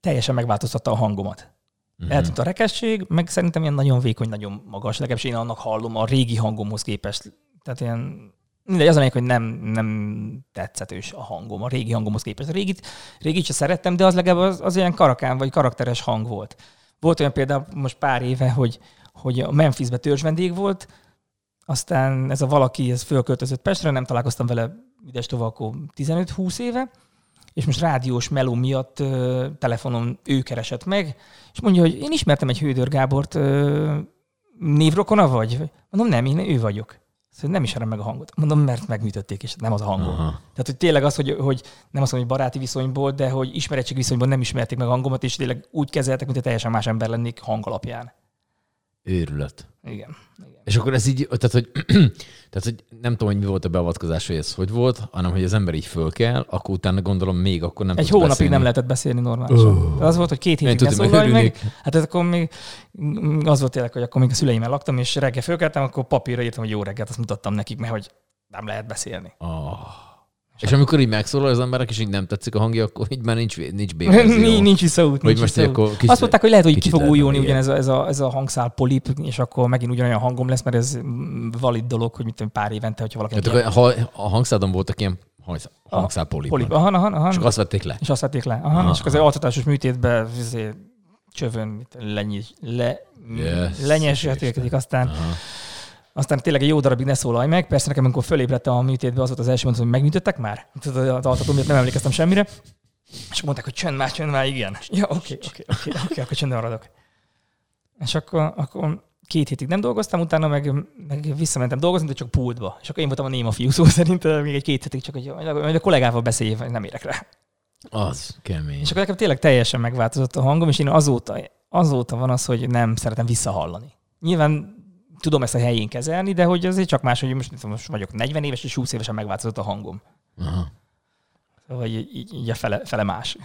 teljesen megváltoztatta a hangomat. Uh-huh. Eltűnt a rekesség, meg szerintem ilyen nagyon vékony, nagyon magas. Legalábbis én annak hallom a régi hangomhoz képest. Tehát ilyen Mindegy, az amelyik, hogy nem, nem tetszetős a hangom, a régi hangomhoz képest. A régit, régit sem szerettem, de az legalább az, az ilyen karakán vagy karakteres hang volt. Volt olyan például most pár éve, hogy, hogy a Memphisbe törzs vendég volt, aztán ez a valaki, ez fölköltözött Pestre, nem találkoztam vele ides tovább 15-20 éve, és most rádiós meló miatt ö, telefonon ő keresett meg, és mondja, hogy én ismertem egy Hődör Gábort, ö, névrokona vagy? Mondom, nem, én ő vagyok. Szóval nem ismerem meg a hangot. Mondom, mert megműtötték, és nem az a hangom. Aha. Tehát, hogy tényleg az, hogy, hogy nem azt mondom, hogy baráti viszonyból, de hogy ismerettség viszonyból nem ismerték meg a hangomat, és tényleg úgy kezeltek, mint egy teljesen más ember lennék hang alapján. Őrület. Igen. igen. És akkor ez így, tehát hogy, tehát, hogy nem tudom, hogy mi volt a beavatkozás, hogy ez hogy volt, hanem hogy az ember így föl kell, akkor utána gondolom még akkor nem Egy hónapig beszélni. nem lehetett beszélni normálisan. Uh. Az volt, hogy két hétig ne szólalj meg. Hát ez akkor még az volt tényleg, hogy akkor még a szüleimmel laktam, és reggel fölkeltem, akkor papírra írtam, hogy jó reggelt, azt mutattam nekik, mert hogy nem lehet beszélni. Oh. És amikor így megszólal az emberek, és így nem tetszik a hangja, akkor így már nincs, nincs B nincs, nincs visszaút. Nincs most visszaút. akkor kicsit- Azt mondták, hogy lehet, hogy ki fog újulni ugyanez a, ez, a, ez a hangszál polip, és akkor megint ugyanolyan hangom lesz, mert ez valid dolog, hogy mit tudom, pár évente, hogyha valaki Tehát akkor ha a hangszádon voltak ilyen hangszál, polip. polip. Aha, aha, aha. És akkor azt vették le. És azt vették le. Aha, Aha, és akkor az altatásos műtétbe izé, csövön lenyis, le, Yes, lenyeselték, aztán, Aha. Aztán tényleg egy jó darabig ne szólalj meg. Persze nekem, amikor fölébredtem a műtétbe, az volt az első mondat, hogy megműtöttek már? Az altató miatt nem emlékeztem semmire. És mondták, hogy csönd már, csönd már, igen. Ja, oké, oké, oké, oké, akkor csöndben maradok. És akkor, akkor két hétig nem dolgoztam, utána meg, meg visszamentem dolgozni, de csak pultba. És akkor én voltam a néma fiú, szó szerint eh, még egy két hétig csak, hogy majd a- kollégával beszélj, nem érek rá. Az kemény. És akkor nekem tényleg teljesen megváltozott a hangom, és én azóta, azóta van az, hogy nem szeretem visszahallani. Nyilván tudom ezt a helyén kezelni, de hogy azért csak más, hogy most, tudom, most vagyok 40 éves, és 20 évesen megváltozott a hangom. Aha. Szóval így, így, így a fele, fele más.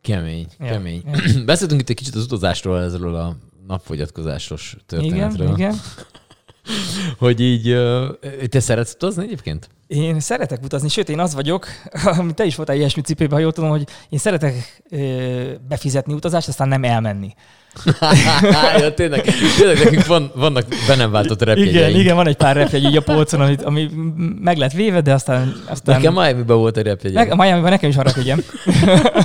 Kemény, Ja, kemény. ja. Beszéltünk itt egy kicsit az utazásról, ezzel a napfogyatkozásos történetről. Igen, igen. Hogy így, te szeretsz utazni egyébként? Én szeretek utazni, sőt, én az vagyok, amit te is voltál ilyesmi cipőben, ha jól tudom, hogy én szeretek ö, befizetni utazást, aztán nem elmenni. ja, tényleg, tényleg nekünk van, vannak be nem váltott repjegyeink. Igen, igen, van egy pár repjegy így a polcon, amit, ami meg lett véve, de aztán... aztán Nekem miami volt egy repjegyem. meg, a Miami-ban nekem is van repjegyem.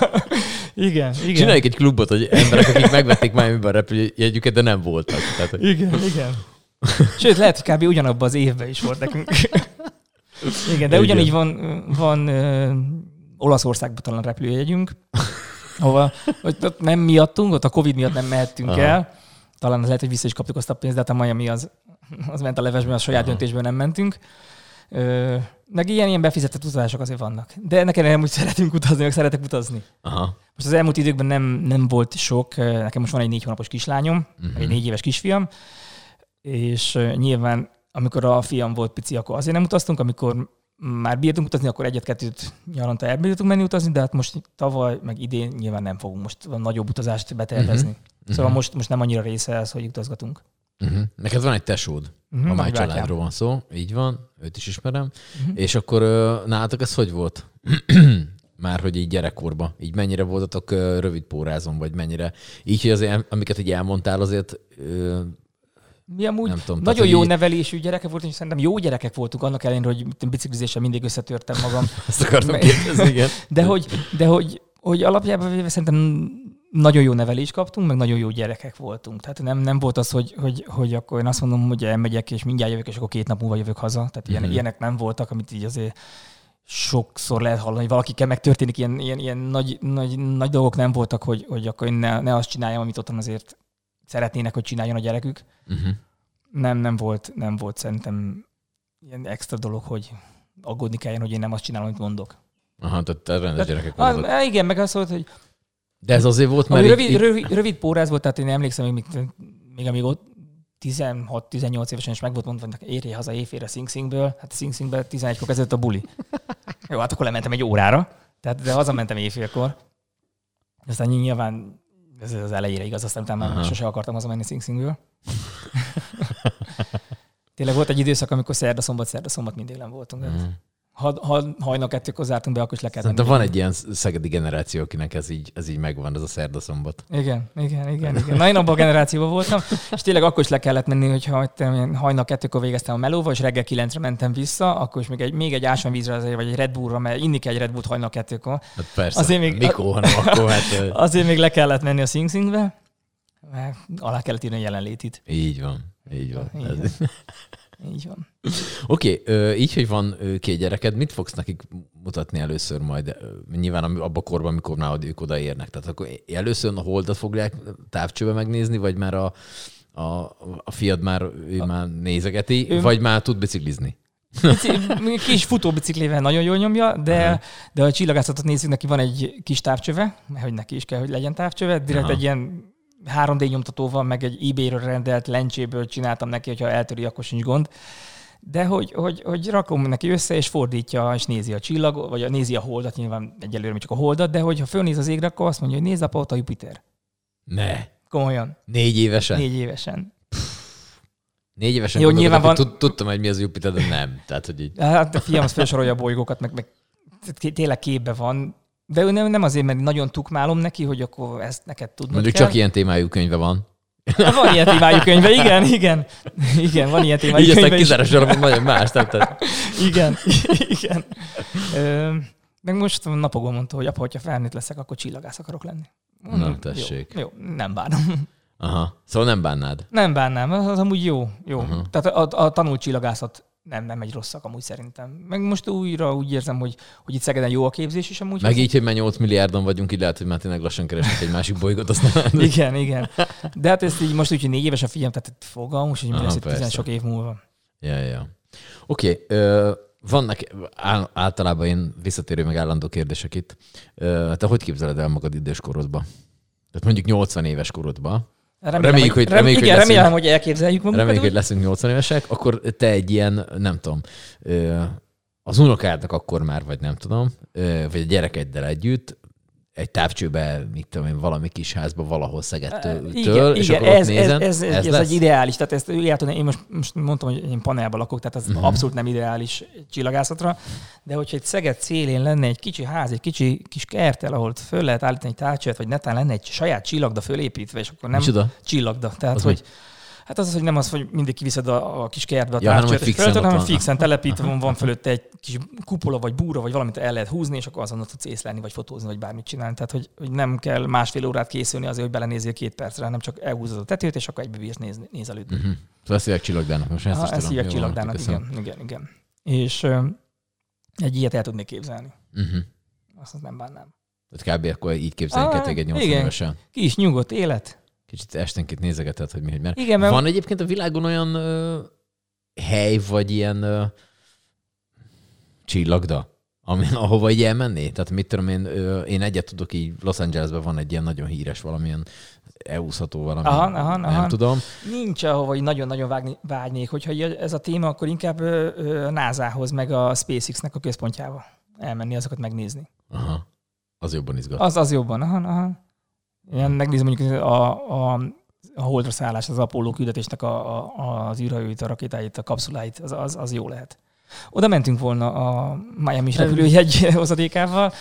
igen, igen. Csináljuk egy klubot, hogy emberek, akik megvették Miami-ban a repjegyüket, de nem voltak. Tehát, hogy Igen, igen. Sőt, lehet, hogy kb. ugyanabban az évben is volt nekünk. Igen, de Igen. ugyanígy van, van ö, Olaszországban talán repülőjegyünk, ahova hogy ott nem miattunk, ott a Covid miatt nem mehettünk Aha. el. Talán az lehet, hogy vissza is kaptuk azt a pénzt, de hát a Miami az, az ment a levesben, a saját Aha. döntésből nem mentünk. Ö, meg ilyen, ilyen befizetett utazások azért vannak. De ennek ellenére úgy szeretünk utazni, meg szeretek utazni. Aha. Most az elmúlt időkben nem, nem volt sok, nekem most van egy négy hónapos kislányom, uh-huh. egy négy éves kisfiam, és nyilván amikor a fiam volt pici, akkor azért nem utaztunk, amikor már bírtunk utazni, akkor egyet-kettőt nyaranta elbírtunk menni utazni, de hát most tavaly, meg idén nyilván nem fogunk most nagyobb utazást betervezni. Uh-huh. Szóval most, most nem annyira része ez, hogy utazgatunk. Uh-huh. Neked van egy tesód, Uh-huh. ha már családról van szó, így van, őt is ismerem. Mhm. És akkor nálatok ez hogy volt? Már hogy így gyerekkorban, így mennyire voltatok rövid pórázon, vagy mennyire, így, hogy azért, amiket így elmondtál, azért Mi amúgy nem tudom. nagyon jó így- nevelésű gyerekek voltunk, és szerintem jó gyerekek voltunk, annak ellenére, hogy biciklizéssel mindig összetörtem magam. Azt akartam kérdezni, igen. De hogy, de hogy, hogy alapjában véve szerintem nagyon jó nevelést kaptunk, meg nagyon jó gyerekek voltunk. Tehát nem, nem volt az, hogy, hogy, hogy akkor én azt mondom, hogy elmegyek, és mindjárt jövök, és akkor két nap múlva jövök haza. Tehát ilyen, Mhm. ilyenek nem voltak, amit így azért sokszor lehet hallani, hogy valakikkel megtörténik, ilyen, ilyen, ilyen nagy, nagy, nagy dolgok nem voltak, hogy, hogy akkor én ne, ne azt csináljam, amit otthon azért szeretnének, hogy csináljon a gyerekük. Uh-huh. Nem, nem volt, nem volt szerintem ilyen extra dolog, hogy aggódni kelljen, hogy én nem azt csinálom, amit mondok. Aha, tehát te rendes gyerekek Ah, voltatok. eh, igen, meg az volt, hogy De ez azért volt, mert rövid, rövid, rövid póráz volt, tehát én emlékszem, még, még, amíg ott 16-18 évesen is meg volt mondva, hogy érje haza éjfélre Sing Singből. Hát Sing Singbe 11-kor kezdődött a buli. Jó, hát akkor lementem egy órára, tehát, de hazamentem éjfélkor. Aztán nyilván ez az elejére igaz, aztán utána Aha. sose akartam hazamenni Sing Singből. Tényleg volt egy időszak, amikor szerda, szombat, szerda, szombat mindig nem voltunk. Mhm. Ha, ha hajnal kettőkor zártunk be, akkor is le kellett Szerintem van egy ilyen szegedi generáció, akinek ez így, ez így megvan, ez a szerdaszombat. Igen, igen, igen, igen. Na, én abban a generációban voltam, és tényleg akkor is le kellett menni, hogyha hajnal kettőkor végeztem a melóval, és reggel kilencre mentem vissza, akkor is még egy, még egy ásványvízre azért, vagy egy Red Bullra, mert inni kell egy Red Bullt hajnal kettőkor. Hát persze, Azért még- mikor, hanem akkor, hát Azért még le kellett menni a Sing Singbe, mert alá kellett írni a jelenlétit. így van. Így van. Így Ez- van. Így van. Oké, okay, így, hogy van két gyereked, mit fogsz nekik mutatni először majd? Nyilván abban a korban, amikor már ők odaérnek. Tehát akkor először a holdat fogják távcsőbe megnézni, vagy már a, a, a fiad már, ő már nézegeti, Ő- vagy már tud biciklizni? Bici- Kis futóbiciklével nagyon jól nyomja, de, de ha a csillagászatot nézzük, neki van egy kis távcsöve, mert hogy neki is kell, hogy legyen távcsöve. Direkt Aha. egy ilyen 3D nyomtatóval, meg egy eBay-ről rendelt lencséből csináltam neki, hogyha eltöri, akkor sincs gond. De hogy, hogy, hogy rakom neki össze, és fordítja, és nézi a csillag, vagy nézi a holdat, nyilván egyelőre még csak a holdat, de hogyha fölnéz az égre, akkor azt mondja, hogy nézd apa, ott a Jupiter. Ne. Komolyan, Négy évesen? Négy, évesen. Négy évesen Jó, nyilván tud- tudtam, hogy mi az Jupiter, de nem. Tehát, hogy így. Hát a fiam az felsorolja a bolygókat, meg, meg tényleg képbe van, de nem, nem azért, mert nagyon tukmálom neki, hogy akkor ezt neked tudnod Mondjuk kell. csak ilyen témájú könyve van. Van ilyen témájú könyve, igen, igen. Igen, van ilyen témájú Így aztán könyve. is. kizárására nagyon más, nem? Tehát, Igen, igen. Ö, meg most napokban mondta, hogy apa, hogyha felnőtt leszek, akkor csillagász akarok lenni. Na, tessék. Jó, jó, nem bánom. aha. Szóval nem bánnád. Nem bánnám, az, az amúgy jó. jó. Aha. Tehát a, a tanult csillagászat nem, nem egy rosszak amúgy szerintem. Meg most újra úgy érzem, hogy, hogy itt Szegeden jó a képzés is amúgy. Meg így, hogy már 8 milliárdan vagyunk, így lehet, hogy már tényleg lassan keresnek egy másik bolygót, aztán... Igen, igen. De hát ezt így most úgy, hogy négy éves a figyelm, tehát fogalmunk, hogy mi lesz itt persze. 10 sok év múlva. Ja, ja. Oké, okay, vannak ál- általában én visszatérő meg állandó kérdések itt. Te hogy képzeled el magad időskorodba? Tehát mondjuk 80 éves korodba. Reméljük, hogy- rem, reméljük, hogy igen, leszünk. remélem, hogy elképzeljük magunkat. Reméljük, hogy leszünk 80 évesek, akkor te egy ilyen, nem tudom, az unokádnak akkor már, vagy nem tudom, vagy a gyerekeddel együtt, egy távcsőbe, mit tudom én, valami kis házba valahol Szegettől, Igen, és igen akkor ez, nézed. ez, ez, ez, ez egy ideális. Tehát ezt úgy tudom, én most, most mondtam, hogy én panelban lakok, tehát ez Mhm. uh-huh. abszolút nem ideális csillagászatra, de hogyha egy Szeged szélén lenne egy kicsi ház, egy kicsi kis kertel, ahol föl lehet állítani egy távcsőt, vagy netán lenne egy saját csillagda fölépítve, és akkor nem Micsoda? csillagda. Tehát, Az hogy Hát az, az, hogy nem az, hogy mindig kiviszed a, a kis kertbe a Ja, hanem, hogy és fixen hanem fixen telepítve van, van fölötte egy kis kupola, vagy búra, vagy valamit el lehet húzni, és akkor azonnal tudsz észlelni, vagy fotózni, vagy bármit csinálni. Tehát, hogy, hogy nem kell másfél órát készülni azért, hogy belenézzél két percre, hanem csak elhúzod a tetőt, és akkor egybe bírsz nézni, nézelődni. Uh-huh. Szóval ezt hívják csillagdának, most ezt Aha, is ezt hívják csillagdának, igen, igen, igen. És ö, egy ilyet el tudnék képzelni. Uh-huh. Azt, nem bánnám. Tehát kb. akkor így képzeljünk Ah, téged 80 igen. évesen. Kis nyugodt élet. Kicsit esténként nézegeted, hogy mi, hogy mert. Igen, mert Van egyébként a világon olyan ö, hely, vagy ilyen ö, csillagda, amin, ahova így elmenné? Tehát mit tudom én, ö, én egyet tudok így, Los Angelesben van egy ilyen nagyon híres valamilyen elúszható valami, Aha, aha, nem aha. tudom. Nincs, ahova így nagyon-nagyon vágni, vágynék. Hogyha ez a téma, akkor inkább a NASA-hoz, meg a SpaceX-nek a központjába elmenni, azokat megnézni. Aha. Az jobban izgat. Az, az jobban. Aha, aha. Ilyen megnézem mondjuk a, a, a holdra szállás, az Apollo küldetésnek a, a, az űrhajóit, a rakétáit, a kapszuláit, az, az, az jó lehet. Oda mentünk volna a Miami repülőjegy hozadékával,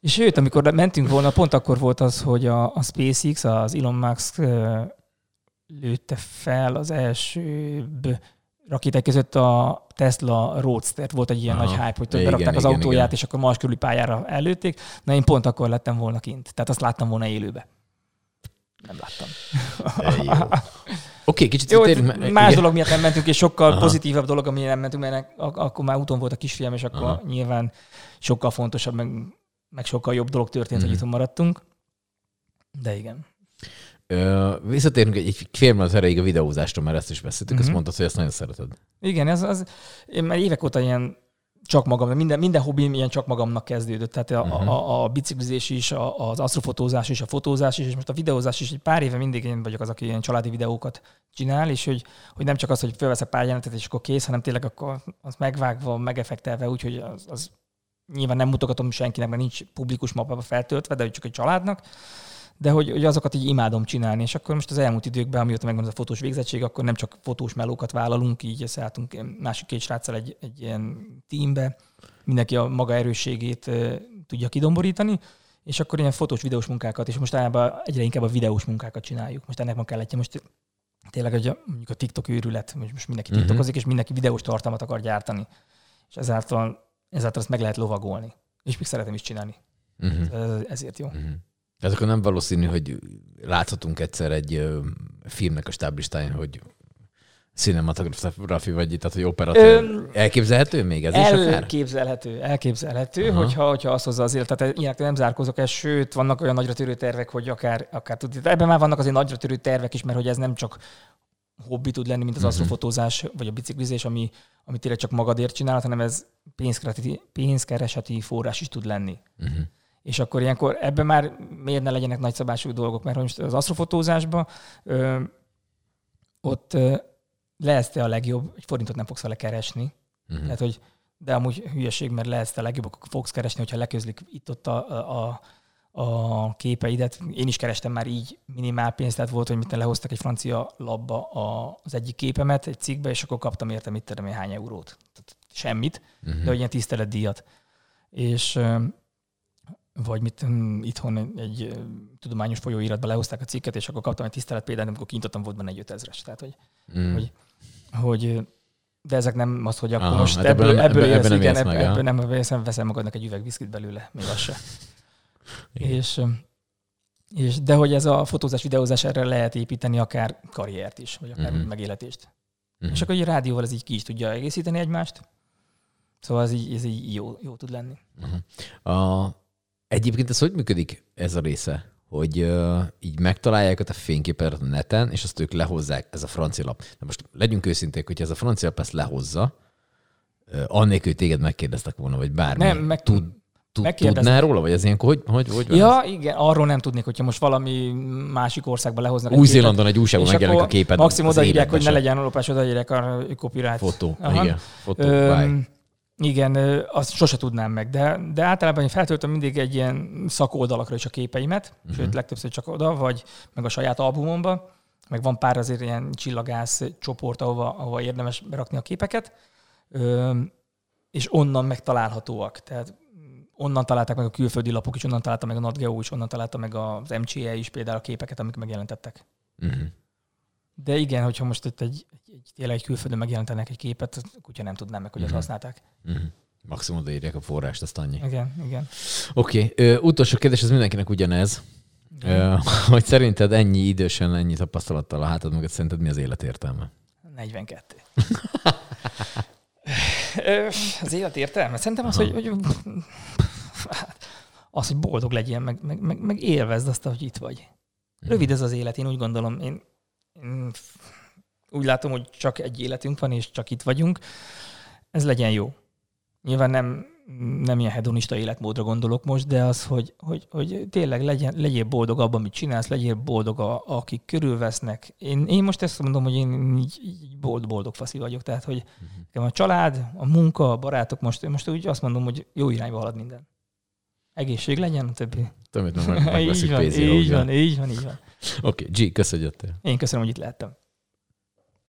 és sőt, amikor mentünk volna, pont akkor volt az, hogy a, a SpaceX, az Elon Musk lőtte fel az első rakéták között a Tesla Roadster. Volt egy ilyen Aha. nagy hype, hogy Igen, berakták az igen, autóját, igen. és akkor Mars körüli pályára előtték. Na én pont akkor lettem volna kint. Tehát azt láttam volna élőbe. Nem láttam. Oké, okay, kicsit Jó, térjünk más igen. dolog miatt nem mentünk, és sokkal Aha. pozitívabb dolog, ami nem mentünk, mert akkor már úton volt a kisfiam, és akkor Aha. nyilván sokkal fontosabb, meg, meg sokkal jobb dolog történt, Mhm. hogy itthon maradtunk. De igen. Ö, visszatérünk egy, egy fél mondat erejéig a videózásra, mert ezt is beszéltük, uh-huh. azt Mhm. mondtad, hogy ezt nagyon szereted. Igen, ez az, én már évek óta ilyen csak magam, minden, minden hobbim ilyen csak magamnak kezdődött. Tehát a, Mhm. a, a biciklizés is, a, az asztrofotózás is, a fotózás is, és most a videózás is. Egy pár éve mindig én vagyok az, aki ilyen családi videókat csinál, és hogy, hogy nem csak az, hogy felveszek pár jelenetet, és akkor kész, hanem tényleg akkor az megvágva, megeffektelve, úgyhogy az, az nyilván nem mutogatom senkinek, mert nincs publikus mapába feltöltve, de csak egy családnak, de hogy, hogy azokat így imádom csinálni, és akkor most az elmúlt időkben, amióta megvan ez a fotós végzettség, akkor nem csak fotós melókat vállalunk, így összeálltunk másik két sráccal egy, egy ilyen teambe, mindenki a maga erősségét tudja kidomborítani, és akkor ilyen fotós, videós munkákat, és most általában egyre inkább a videós munkákat csináljuk. Most ennek van kellett, most tényleg hogy a, mondjuk a TikTok őrület, most mindenki Mhm. TikTokozik, és mindenki videós tartalmat akar gyártani. És ezáltal, ezáltal ezt meg lehet lovagolni. És még szeretem is csinálni. Uh-huh. Ez- Ezért jó. Uh-huh. Ez akkor nem valószínű, hogy láthatunk egyszer egy filmnek a stáblistáján, hogy cinematografi vagy, tehát hogy operatőr. Ö, Elképzelhető még ez is akár? Elképzelhető, elképzelhető, Aha. hogyha, hogyha azt hozza az élet. Tehát ilyenek nem zárkozok el, sőt, vannak olyan nagyra törő tervek, hogy akár, akár tud. de Ebben már vannak azért nagyra törő tervek is, mert hogy ez nem csak hobbi tud lenni, mint az Mhm. asztrofotózás vagy a biciklizés, ami, ami tényleg csak magadért csinálod, hanem ez pénzkereseti, pénzkereseti forrás is tud lenni. Uh-huh. És akkor ilyenkor ebben már miért ne legyenek nagyszabású dolgok, mert most az asztrofotózásban ö, ott ö, lesz te a legjobb, egy forintot nem fogsz vele keresni, Uh-huh. tehát, hogy de amúgy hülyeség, mert lehetsz te legjobb, akkor fogsz keresni, hogyha leközlik itt-ott a, a, a képeidet. Én is kerestem már így minimál pénzt, tehát volt, hogy mit lehoztak egy francia labba a, az egyik képemet egy cikkbe, és akkor kaptam érte, mit tudom én, hány eurót. Tehát semmit, Uh-huh. de ilyen tiszteletdíjat. és vagy mit hm, itthon egy tudományos folyóiratba lehozták a cikket, és akkor kaptam egy tisztelet példát, amikor kintottam volt benne egy 5000-es. Tehát, hogy, Mm. hogy, hogy de ezek nem az, hogy akkor Aha, most hát ebből, ebből ebből, ebből nem igen, ebből, meg, ebből nem veszem, veszel magadnak egy üveg viszkit belőle, még az se. És, és, de hogy ez a fotózás, videózás erre lehet építeni akár karriert is, vagy akár Mhm. megéletést. Mhm. És akkor egy rádióval ez így ki is tudja egészíteni egymást. Szóval ez így, ez így jó, jó tud lenni. A, egyébként ez hogy működik ez a része? Hogy uh, így megtalálják ott a fényképedet a neten, és azt ők lehozzák, ez a francia lap. De most legyünk őszinték, hogyha ez a francia lap ezt lehozza, uh, annélkül, téged megkérdeztek volna, vagy bármi. Nem, meg- tud, tud, tudnál róla, vagy ez ilyenkor hogy, hogy, hogy van Ja, igen, arról nem tudnék, hogyha most valami másik országba lehoznak. Új-Zélandon egy újságban megjelenik a képed. Maximum odaírják, hogy ne legyen lopás, odaírják a copyright. Fotó. Aha. Igen, fotó. Öm. Igen, azt sose tudnám meg, de, de általában én feltöltöm mindig egy ilyen szakoldalakra is a képeimet, uh-huh. sőt legtöbbször csak oda, vagy meg a saját albumomba, meg van pár azért ilyen csillagász csoport, ahova, ahova érdemes berakni a képeket, és onnan megtalálhatóak. Tehát onnan találták meg a külföldi lapok is, onnan találta meg a NatGeo is, onnan találta meg az MCE is például a képeket, amik megjelentettek. Mhm. De igen, hogyha most itt egy, egy tényleg egy külföldön megjelentenek egy képet, a kutya nem tudnám meg, hogy azt Mhm. használták. Mhm. Maximum odaírják a forrást, azt annyi. Igen, igen. Oké, okay. utolsó kérdés, ez mindenkinek ugyanez. Ö, hogy szerinted ennyi idősen, ennyi tapasztalattal a hátad mögött, szerinted mi az élet értelme? 42. Ö, az élet értelme? Szerintem az, hogy, hogy az, hogy boldog legyél, meg, meg, meg, meg élvezd azt, hogy itt vagy. Rövid ez az élet, én úgy gondolom. Én, én úgy látom, hogy csak egy életünk van, és csak itt vagyunk. Ez legyen jó. Nyilván nem, nem ilyen hedonista életmódra gondolok most, de az, hogy, hogy, hogy tényleg legyen, legyél boldog abban, amit csinálsz, legyél boldog, a, akik körülvesznek. Én, én most ezt mondom, hogy én így, így boldog, boldog faszi vagyok. Tehát, hogy nekem a család, a munka, a barátok, most, most úgy azt mondom, hogy jó irányba halad minden. Egészség legyen, a többi. Többet meg, megveszünk így van, pénzére. így van, így van, így van. Oké, okay, G, köszönjük. Én köszönöm, hogy itt lehettem.